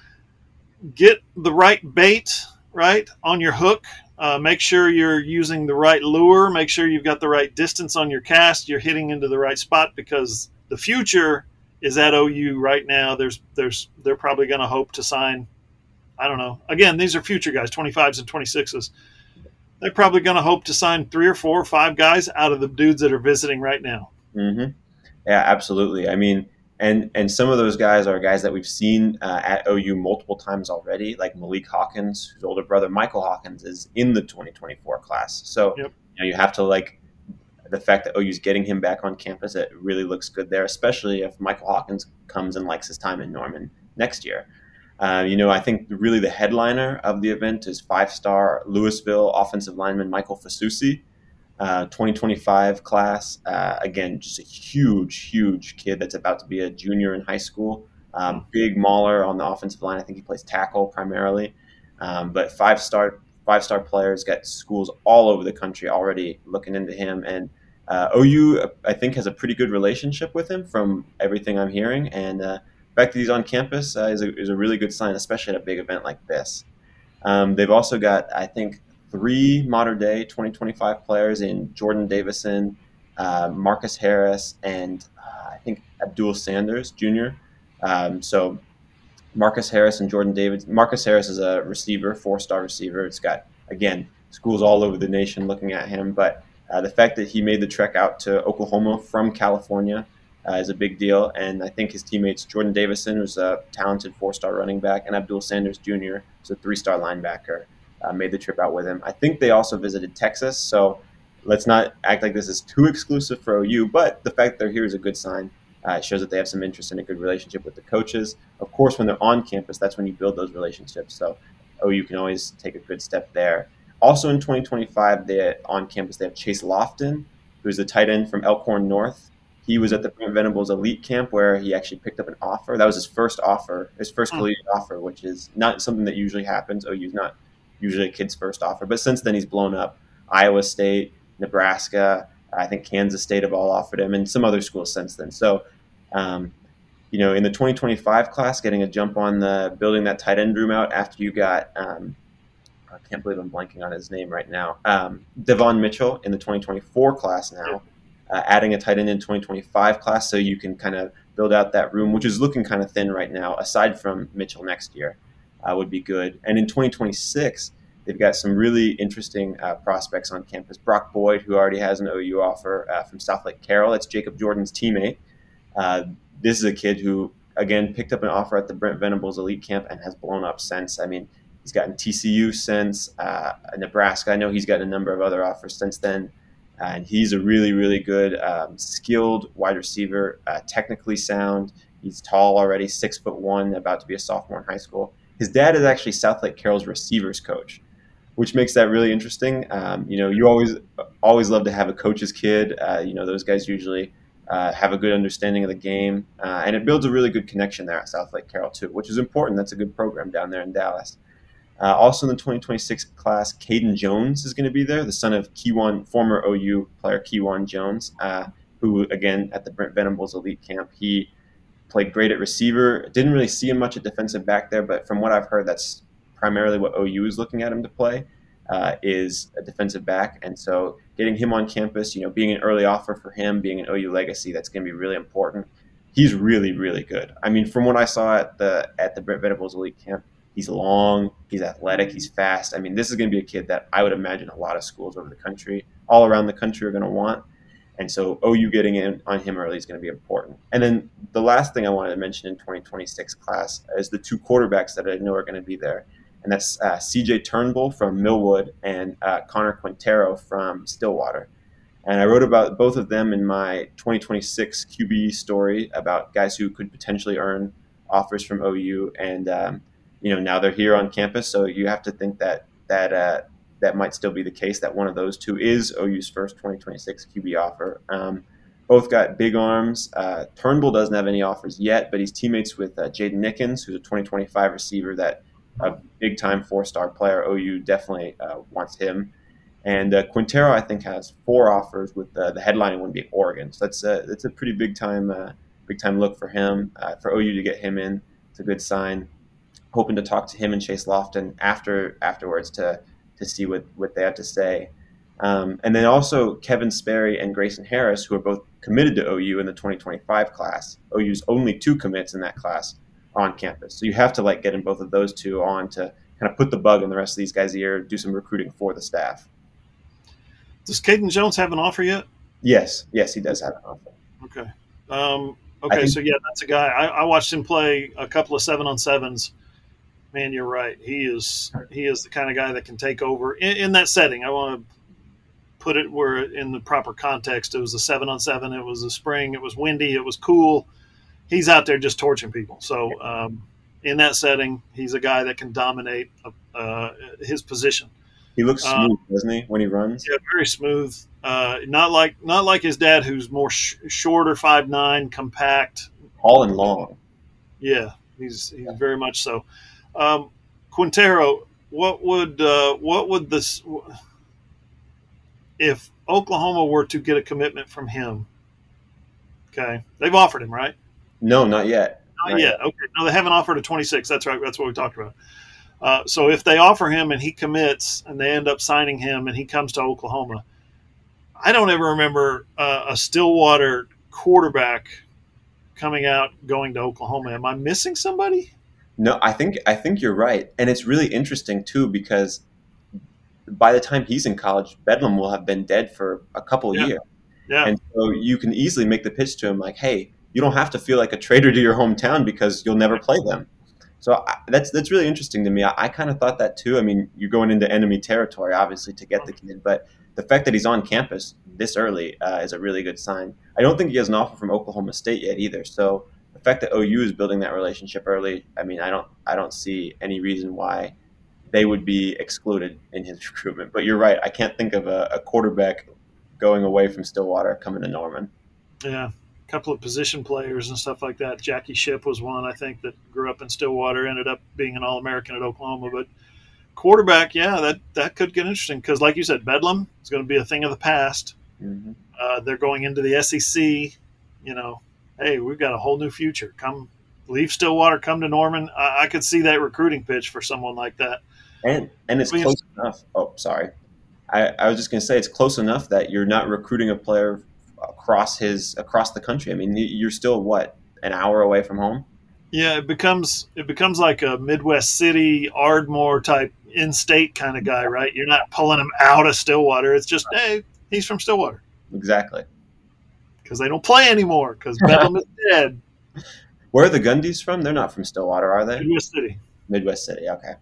S1: get the right bait right on your hook. Uh, make sure you're using the right lure. Make sure you've got the right distance on your cast. You're hitting into the right spot because the future is at OU right now. There's there's they're probably going to hope to sign. I don't know. Again, these are future guys, 25s and 26s. They're probably going to hope to sign three or four or five guys out of the dudes that are visiting right now.
S4: Mm-hmm. Yeah, absolutely. I mean, and and some of those guys are guys that we've seen uh, at OU multiple times already, like Malik Hawkins, whose older brother Michael Hawkins is in the 2024 class. So yep. you, know, you have to like the fact that OU is getting him back on campus. It really looks good there, especially if Michael Hawkins comes and likes his time in Norman next year. Uh, you know, I think really the headliner of the event is five-star Lewisville offensive lineman Michael Fasusi. Uh, 2025 class. Uh, again, just a huge, huge kid that's about to be a junior in high school. Um, big mauler on the offensive line. I think he plays tackle primarily. Um, but five star five star players got schools all over the country already looking into him. And uh, OU, I think, has a pretty good relationship with him from everything I'm hearing. And uh, fact that he's on campus uh, is, a, is a really good sign, especially at a big event like this. Um, they've also got, I think, three Mater Dei 2025 players in Jordan Davison, uh, Marcus Harris, and uh, I think Abdul Sanders Jr. Um, so Marcus Harris and Jordan David. Marcus Harris is a receiver, four star receiver. It's got, again, schools all over the nation looking at him. But uh, the fact that he made the trek out to Oklahoma from California uh, is a big deal. And I think his teammates, Jordan Davison, who's a talented four star running back, and Abdul Sanders Jr., who's a three star linebacker, uh, made the trip out with him. I think they also visited Texas. So let's not act like this is too exclusive for OU, but the fact that they're here is a good sign. Uh, it shows that they have some interest in a good relationship with the coaches. Of course, when they're on campus, that's when you build those relationships. So OU can always take a good step there. Also in 2025, they on campus they have Chase Lofton, who's a tight end from Elkhorn North. He was at the Brent Venables elite camp where he actually picked up an offer. That was his first offer, his first hmm. collegiate offer, which is not something that usually happens. OU's not usually a kid's first offer, but since then he's blown up. Iowa State, Nebraska, I think Kansas State have all offered him, and some other schools since then. So, um, you know, in the 2025 class, getting a jump on the building that tight end room out after you got um, I can't believe I'm blanking on his name right now. Um, Devon Mitchell in the 2024 class now, uh, adding a tight end in 2025 class, so you can kind of build out that room, which is looking kind of thin right now. Aside from Mitchell next year, uh, would be good. And in 2026, they've got some really interesting uh, prospects on campus. Brock Boyd, who already has an OU offer uh, from Southlake Carroll, that's Jacob Jordan's teammate. Uh, this is a kid who again picked up an offer at the Brent Venables elite camp and has blown up since. I mean He's gotten TCU since uh, Nebraska. I know he's gotten a number of other offers since then. And he's a really, really good, um, skilled wide receiver, uh, technically sound. He's tall already, six foot one, about to be a sophomore in high school. His dad is actually Southlake Carroll's receivers coach, which makes that really interesting. Um, you know, you always always love to have a coach's kid. Uh, you know, those guys usually uh, have a good understanding of the game, uh, and it builds a really good connection there at Southlake Carroll too, which is important. That's a good program down there in Dallas. Uh, also in the 2026 class, Caden Jones is going to be there, the son of Kejuan, former OU player Kejuan Jones, uh, who again at the Brent Venables elite camp, he played great at receiver. Didn't really see him much at defensive back there, but from what I've heard, that's primarily what OU is looking at him to play. Uh, is a defensive back, and so getting him on campus, you know, being an early offer for him, being an OU legacy, that's going to be really important. He's really, really good. I mean, from what I saw at the at the Brent Venables elite camp, He's long, he's athletic, he's fast. I mean, this is going to be a kid that I would imagine a lot of schools over the country, all around the country, are going to want. And so OU getting in on him early is going to be important. And then the last thing I wanted to mention in 2026 class is the two quarterbacks that I know are going to be there. And that's uh, CJ Turnbull from Millwood and uh, Connor Quintero from Stillwater. And I wrote about both of them in my 2026 QB story about guys who could potentially earn offers from OU. And um, you know now they're here on campus, so you have to think that that uh, that might still be the case. That one of those two is OU's first 2026 QB offer. Um, both got big arms. Uh, Turnbull doesn't have any offers yet, but he's teammates with uh, Jaden Nickens, who's a 2025 receiver that a big time four star player. OU definitely uh, wants him. And uh, Quintero, I think, has four offers with uh, the headlining one being Oregon. So that's a, that's a pretty big time uh, big time look for him. Uh, for OU to get him in, it's a good sign hoping to talk to him and Chase Lofton after afterwards to to see what what they have to say. Um, and then also Kevin Sperry and Grayson Harris, who are both committed to OU in the 2025 class. OU's only two commits in that class on campus, so you have to like get in both of those two on to kind of put the bug in the rest of these guys' ear, do some recruiting for the staff.
S1: Does Caden Jones have an offer yet?
S4: Yes, yes, he does have an offer.
S1: Okay. Um, okay, think, so yeah, that's a guy. I, I, watched him play a couple of seven on sevens man, you're right. He is he is the kind of guy that can take over in, in that setting. I want to put it where in the proper context. It was a seven on seven. It was a spring. It was windy. It was cool. He's out there just torching people. So um, in that setting, he's a guy that can dominate uh, his position.
S4: He looks um, smooth, doesn't he, when he runs?
S1: Yeah, very smooth. Uh, not like not like his dad, who's more sh- shorter, five nine, compact,
S4: tall and long.
S1: Yeah, he's he's very much so. Um, Quintero, what would uh, what would this if Oklahoma were to get a commitment from him? Okay, they've offered him, right?
S4: No, not yet.
S1: not yet. Okay, no, they haven't offered a 26. That's right. That's what we talked about. Uh, so if they offer him and he commits and they end up signing him and he comes to Oklahoma, I don't ever remember uh, a Stillwater quarterback coming out going to Oklahoma. Am I missing somebody?
S4: No, I think I think you're right, and it's really interesting too because by the time he's in college, Bedlam will have been dead for a couple
S1: Yeah.
S4: years,
S1: Yeah,
S4: and so you can easily make the pitch to him like, "Hey, you don't have to feel like a traitor to your hometown because you'll never play them." So I, that's that's really interesting to me. I, I kind of thought that too. I mean, you're going into enemy territory, obviously, to get the kid, but the fact that he's on campus this early uh, is a really good sign. I don't think he has an offer from Oklahoma State yet either. So fact that OU is building that relationship early, I mean, I don't I don't see any reason why they would be excluded in his recruitment. But you're right. I can't think of a, a quarterback going away from Stillwater coming to Norman.
S1: yeah. A couple of position players and stuff like that. Jackie Shipp was one I think that grew up in Stillwater, ended up being an All American at Oklahoma. But quarterback, yeah, that that could get interesting because, like you said, Bedlam is going to be a thing of the past.
S4: Mm-hmm.
S1: Uh, they're going into the SEC. You know, hey, we've got a whole new future. Come, leave Stillwater, come to Norman. I, I could see that recruiting pitch for someone like that.
S4: And and it's
S1: I mean,
S4: close enough. Oh, sorry. I, I was just going to say it's close enough that you're not recruiting a player across his across the country. I mean, you're still what an hour away from home.
S1: Yeah, it becomes it becomes like a Midwest city Ardmore type in-state kind of guy, right? You're not pulling him out of Stillwater. It's just hey, he's from Stillwater
S4: Exactly.
S1: Because they don't play anymore because Bedlam is dead.
S4: Where are the Gundys from? They're not from Stillwater, are they?
S1: Midwest City.
S4: Midwest City. Okay.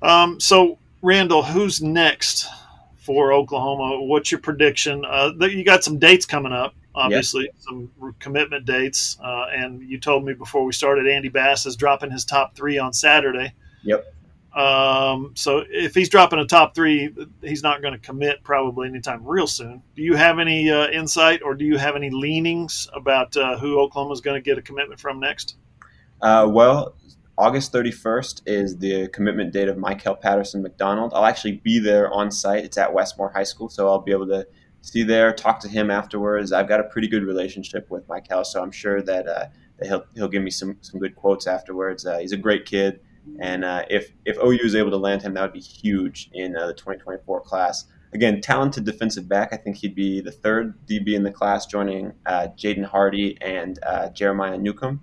S1: Um, so Randall, who's next for Oklahoma? What's your prediction? Uh, you got some dates coming up, obviously, some commitment dates, uh, and you told me before we started, Andy Bass is dropping his top three on Saturday.
S4: Yep.
S1: Um, so if he's dropping a top three, he's not going to commit probably anytime real soon. Do you have any uh, insight or do you have any leanings about uh, who Oklahoma is going to get a commitment from next?
S4: Uh, well, August 31st is the commitment date of Michael Patterson McDonald. I'll actually be there on site. It's at Westmoore High School, so I'll be able to see there, talk to him afterwards. I've got a pretty good relationship with Michael, so I'm sure that, uh, that he'll he'll give me some some good quotes afterwards. Uh, he's a great kid, and uh, if if OU is able to land him, that would be huge in uh, the 2024 class. Again, talented defensive back. I think he'd be the third DB in the class, joining uh, Jaden Hardy and uh, Jeremiah Newcomb.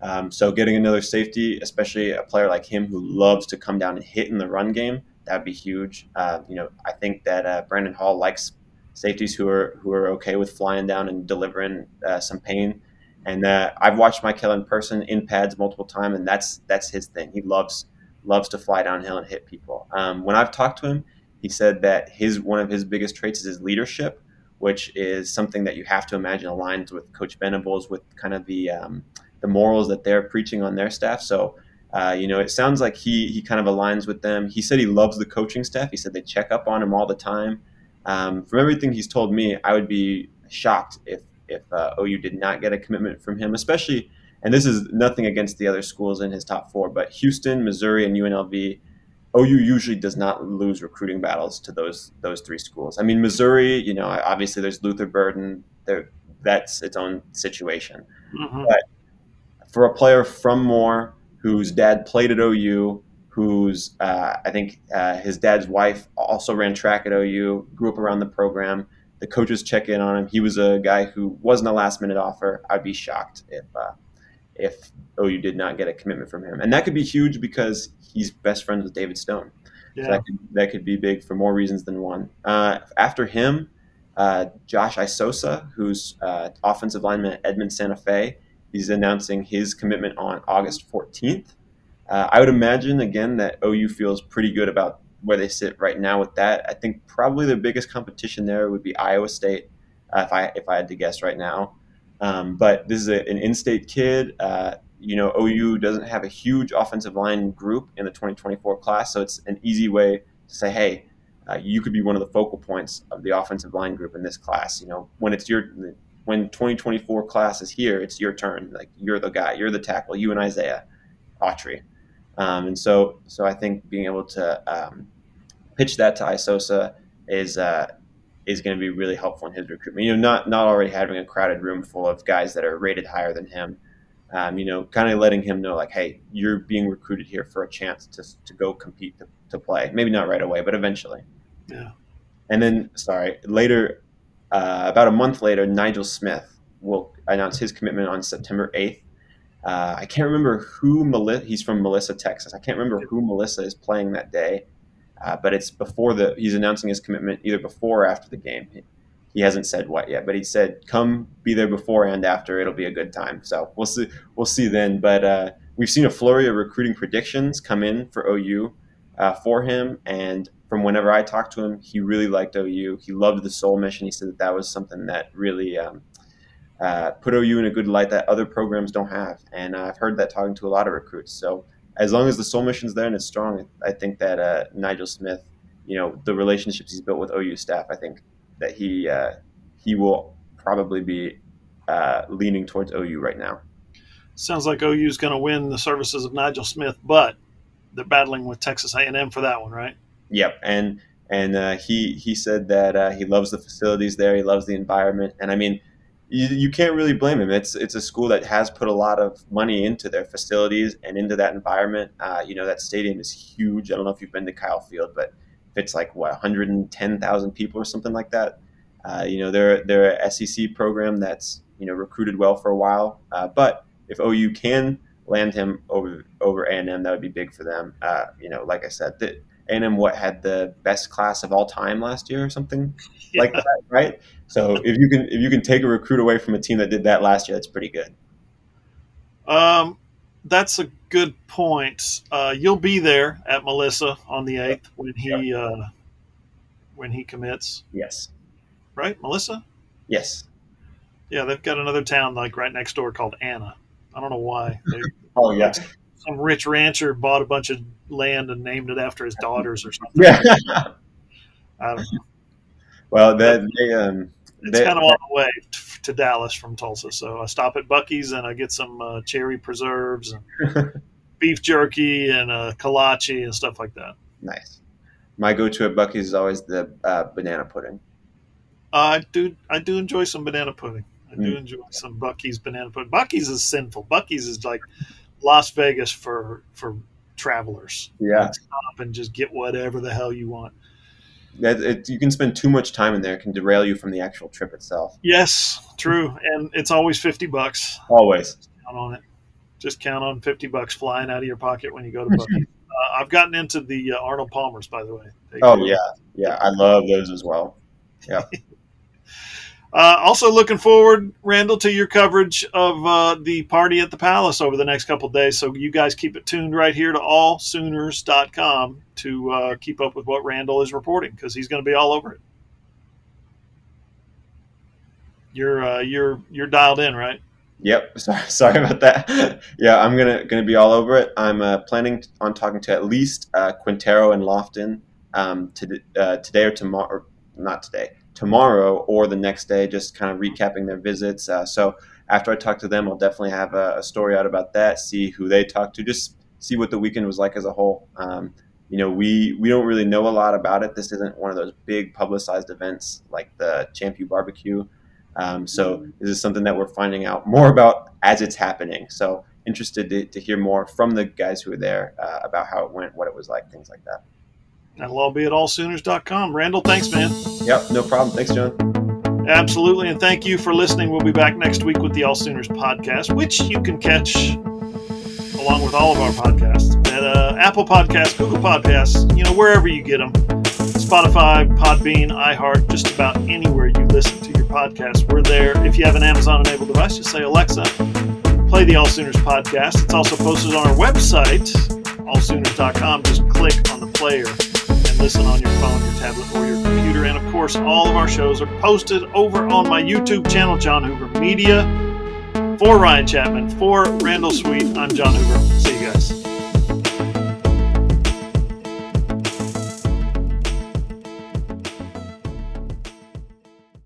S4: Um, so getting another safety, especially a player like him who loves to come down and hit in the run game, that'd be huge. Uh, you know, I think that uh, Brandon Hall likes safeties who are who are okay with flying down and delivering some pain. And uh, I've watched Michael in person in pads multiple times, and that's that's his thing. He loves loves to fly downhill and hit people. Um, when I've talked to him, he said that his one of his biggest traits is his leadership, which is something that you have to imagine aligns with Coach Venables with kind of the um, the morals that they're preaching on their staff. So, uh, you know, it sounds like he he kind of aligns with them. He said he loves the coaching staff. He said they check up on him all the time. Um, from everything he's told me, I would be shocked if if uh, OU did not get a commitment from him, especially. And this is nothing against the other schools in his top four, but Houston, Missouri, and UNLV. OU usually does not lose recruiting battles to those those three schools. I mean, Missouri, you know, obviously there's Luther Burden. There, that's its own situation
S1: Mm-hmm.
S4: for a player from Moore whose dad played at OU, whose uh, I think uh, his dad's wife also ran track at OU, grew up around the program. The coaches check in on him. He was a guy who wasn't a last minute offer. I'd be shocked if uh, if OU did not get a commitment from him, and that could be huge because he's best friends with David Stone. So
S1: Yeah.
S4: that could, that could be big for more reasons than one. Uh, after him, uh, Josh Isosa, who's uh, offensive lineman at Edmond Santa Fe, he's announcing his commitment on August 14th. Uh, I would imagine again that OU feels pretty good about where they sit right now with that. I think probably their biggest competition there would be Iowa State, uh, if I if I had to guess right now. Um, but this is a, an in-state kid. Uh, you know, OU doesn't have a huge offensive line group in the 2024 class, so it's an easy way to say, hey, uh, you could be one of the focal points of the offensive line group in this class. You know, when it's your when 2024 class is here, it's your turn. Like you're the guy, you're the tackle, you and Isaiah Autry. Um, and so, so I think being able to um, pitch that to Isosa is uh, is going to be really helpful in his recruitment. You know, not not already having a crowded room full of guys that are rated higher than him. Um, you know, kind of letting him know like, hey, you're being recruited here for a chance to to go compete to, to play. Maybe not right away, but eventually.
S1: Yeah.
S4: And then, sorry, later, uh, about a month later, Nigel Smith will announce his commitment on September 8th. Uh, I can't remember who Melissa. He's from Melissa, Texas. I can't remember who Melissa is playing that day, uh, but it's before the. He's announcing his commitment either before or after the game. He, he hasn't said what yet, but he said, "Come, be there before and after. It'll be a good time." So we'll see. We'll see then. But uh, we've seen a flurry of recruiting predictions come in for OU uh, for him, and from whenever I talked to him, he really liked OU. He loved the Soul Mission. He said that that was something that really um, uh, put OU in a good light that other programs don't have. And uh, I've heard that talking to a lot of recruits. So as long as the Soul Mission's there and it's strong, I think that uh, Nigel Smith, you know, the relationships he's built with OU staff, I think that he uh, he will probably be uh, leaning towards OU right now.
S1: Sounds like OU is going to win the services of Nigel Smith, but they're battling with Texas A&M for that one, right?
S4: Yep, and and uh, he he said that uh, he loves the facilities there, he loves the environment, and I mean, you, you can't really blame him. It's it's a school that has put a lot of money into their facilities and into that environment. Uh, you know, that stadium is huge. I don't know if you've been to Kyle Field, but if it's like what 110,000 people or something like that. Uh, you know, they're they're a SEC program that's you know recruited well for a while, uh, but if OU can land him over over A and M, that would be big for them. Uh, you know, like I said, that a&M what had the best class of all time last year or something yeah. like that, right? So if you can if you can take a recruit away from a team that did that last year, that's pretty good.
S1: Um, that's a good point. Uh, you'll be there at Melissa on the eighth when he uh, when he commits.
S4: Yes.
S1: Right, Melissa.
S4: Yes.
S1: Yeah, they've got another town like right next door called Anna. I don't know why. They,
S4: oh yeah.
S1: Some rich rancher bought a bunch of land and named it after his daughters or something.
S4: Yeah.
S1: I don't know.
S4: Well, that they um.
S1: It's kind of on the way to Dallas from Tulsa, so I stop at Buc-ee's and I get some uh, cherry preserves and beef jerky and uh, kolache and stuff like that.
S4: Nice. My go-to at Buc-ee's is always the uh, banana pudding.
S1: I do. I do enjoy some banana pudding. I do mm. enjoy some Buc-ee's banana pudding. Buc-ee's is sinful. Buc-ee's is like Las Vegas for for travelers.
S4: Yeah,
S1: stop and just get whatever the hell you want.
S4: It, it, you can spend too much time in there; it can derail you from the actual trip itself.
S1: Yes, true, and it's always fifty bucks.
S4: Always
S1: just count on it. Just count on fifty bucks flying out of your pocket when you go to Buc-ee's. uh, I've gotten into the uh, Arnold Palmers, by the way.
S4: They oh yeah, yeah, I love those as well. Yeah.
S1: Uh, also, looking forward, Randall, to your coverage of uh, the party at the Palace over the next couple days. So, you guys keep it tuned right here to allsooners.com to uh, keep up with what Randall is reporting because he's going to be all over it. You're uh, you're you're dialed in, right?
S4: Yep. Sorry, sorry about that. yeah, I'm gonna gonna be all over it. I'm uh, planning on talking to at least uh, Quintero and Lofton um, to, today or tomorrow. Not today tomorrow or the next day, just kind of recapping their visits. Uh, so after I talk to them, I'll definitely have a, a, story out about that, see who they talked to, just see what the weekend was like as a whole. Um, you know, we, we don't really know a lot about it. This isn't one of those big publicized events like the Champ U Barbecue. Um, so this is something that we're finding out more about as it's happening. So interested to, to hear more from the guys who were there uh, about how it went, what it was like, things like that.
S1: That'll all be at allsooners.com. Randall, thanks, man.
S4: Yep, no problem. Thanks, John.
S1: Absolutely. And thank you for listening. We'll be back next week with the All Sooners podcast, which you can catch along with all of our podcasts at uh, Apple Podcasts, Google Podcasts, you know, wherever you get them. Spotify, Podbean, iHeart, just about anywhere you listen to your podcast. We're there. If you have an Amazon enabled device, just say, Alexa, play the All Sooners podcast. It's also posted on our website, allsooners.com. Just click on the player listen on your phone, your tablet, or your computer. And of course, all of our shows are posted over on my YouTube channel, John Hoover Media. For Ryan Chapman, for Randall Sweet, I'm John Hoover. See you guys.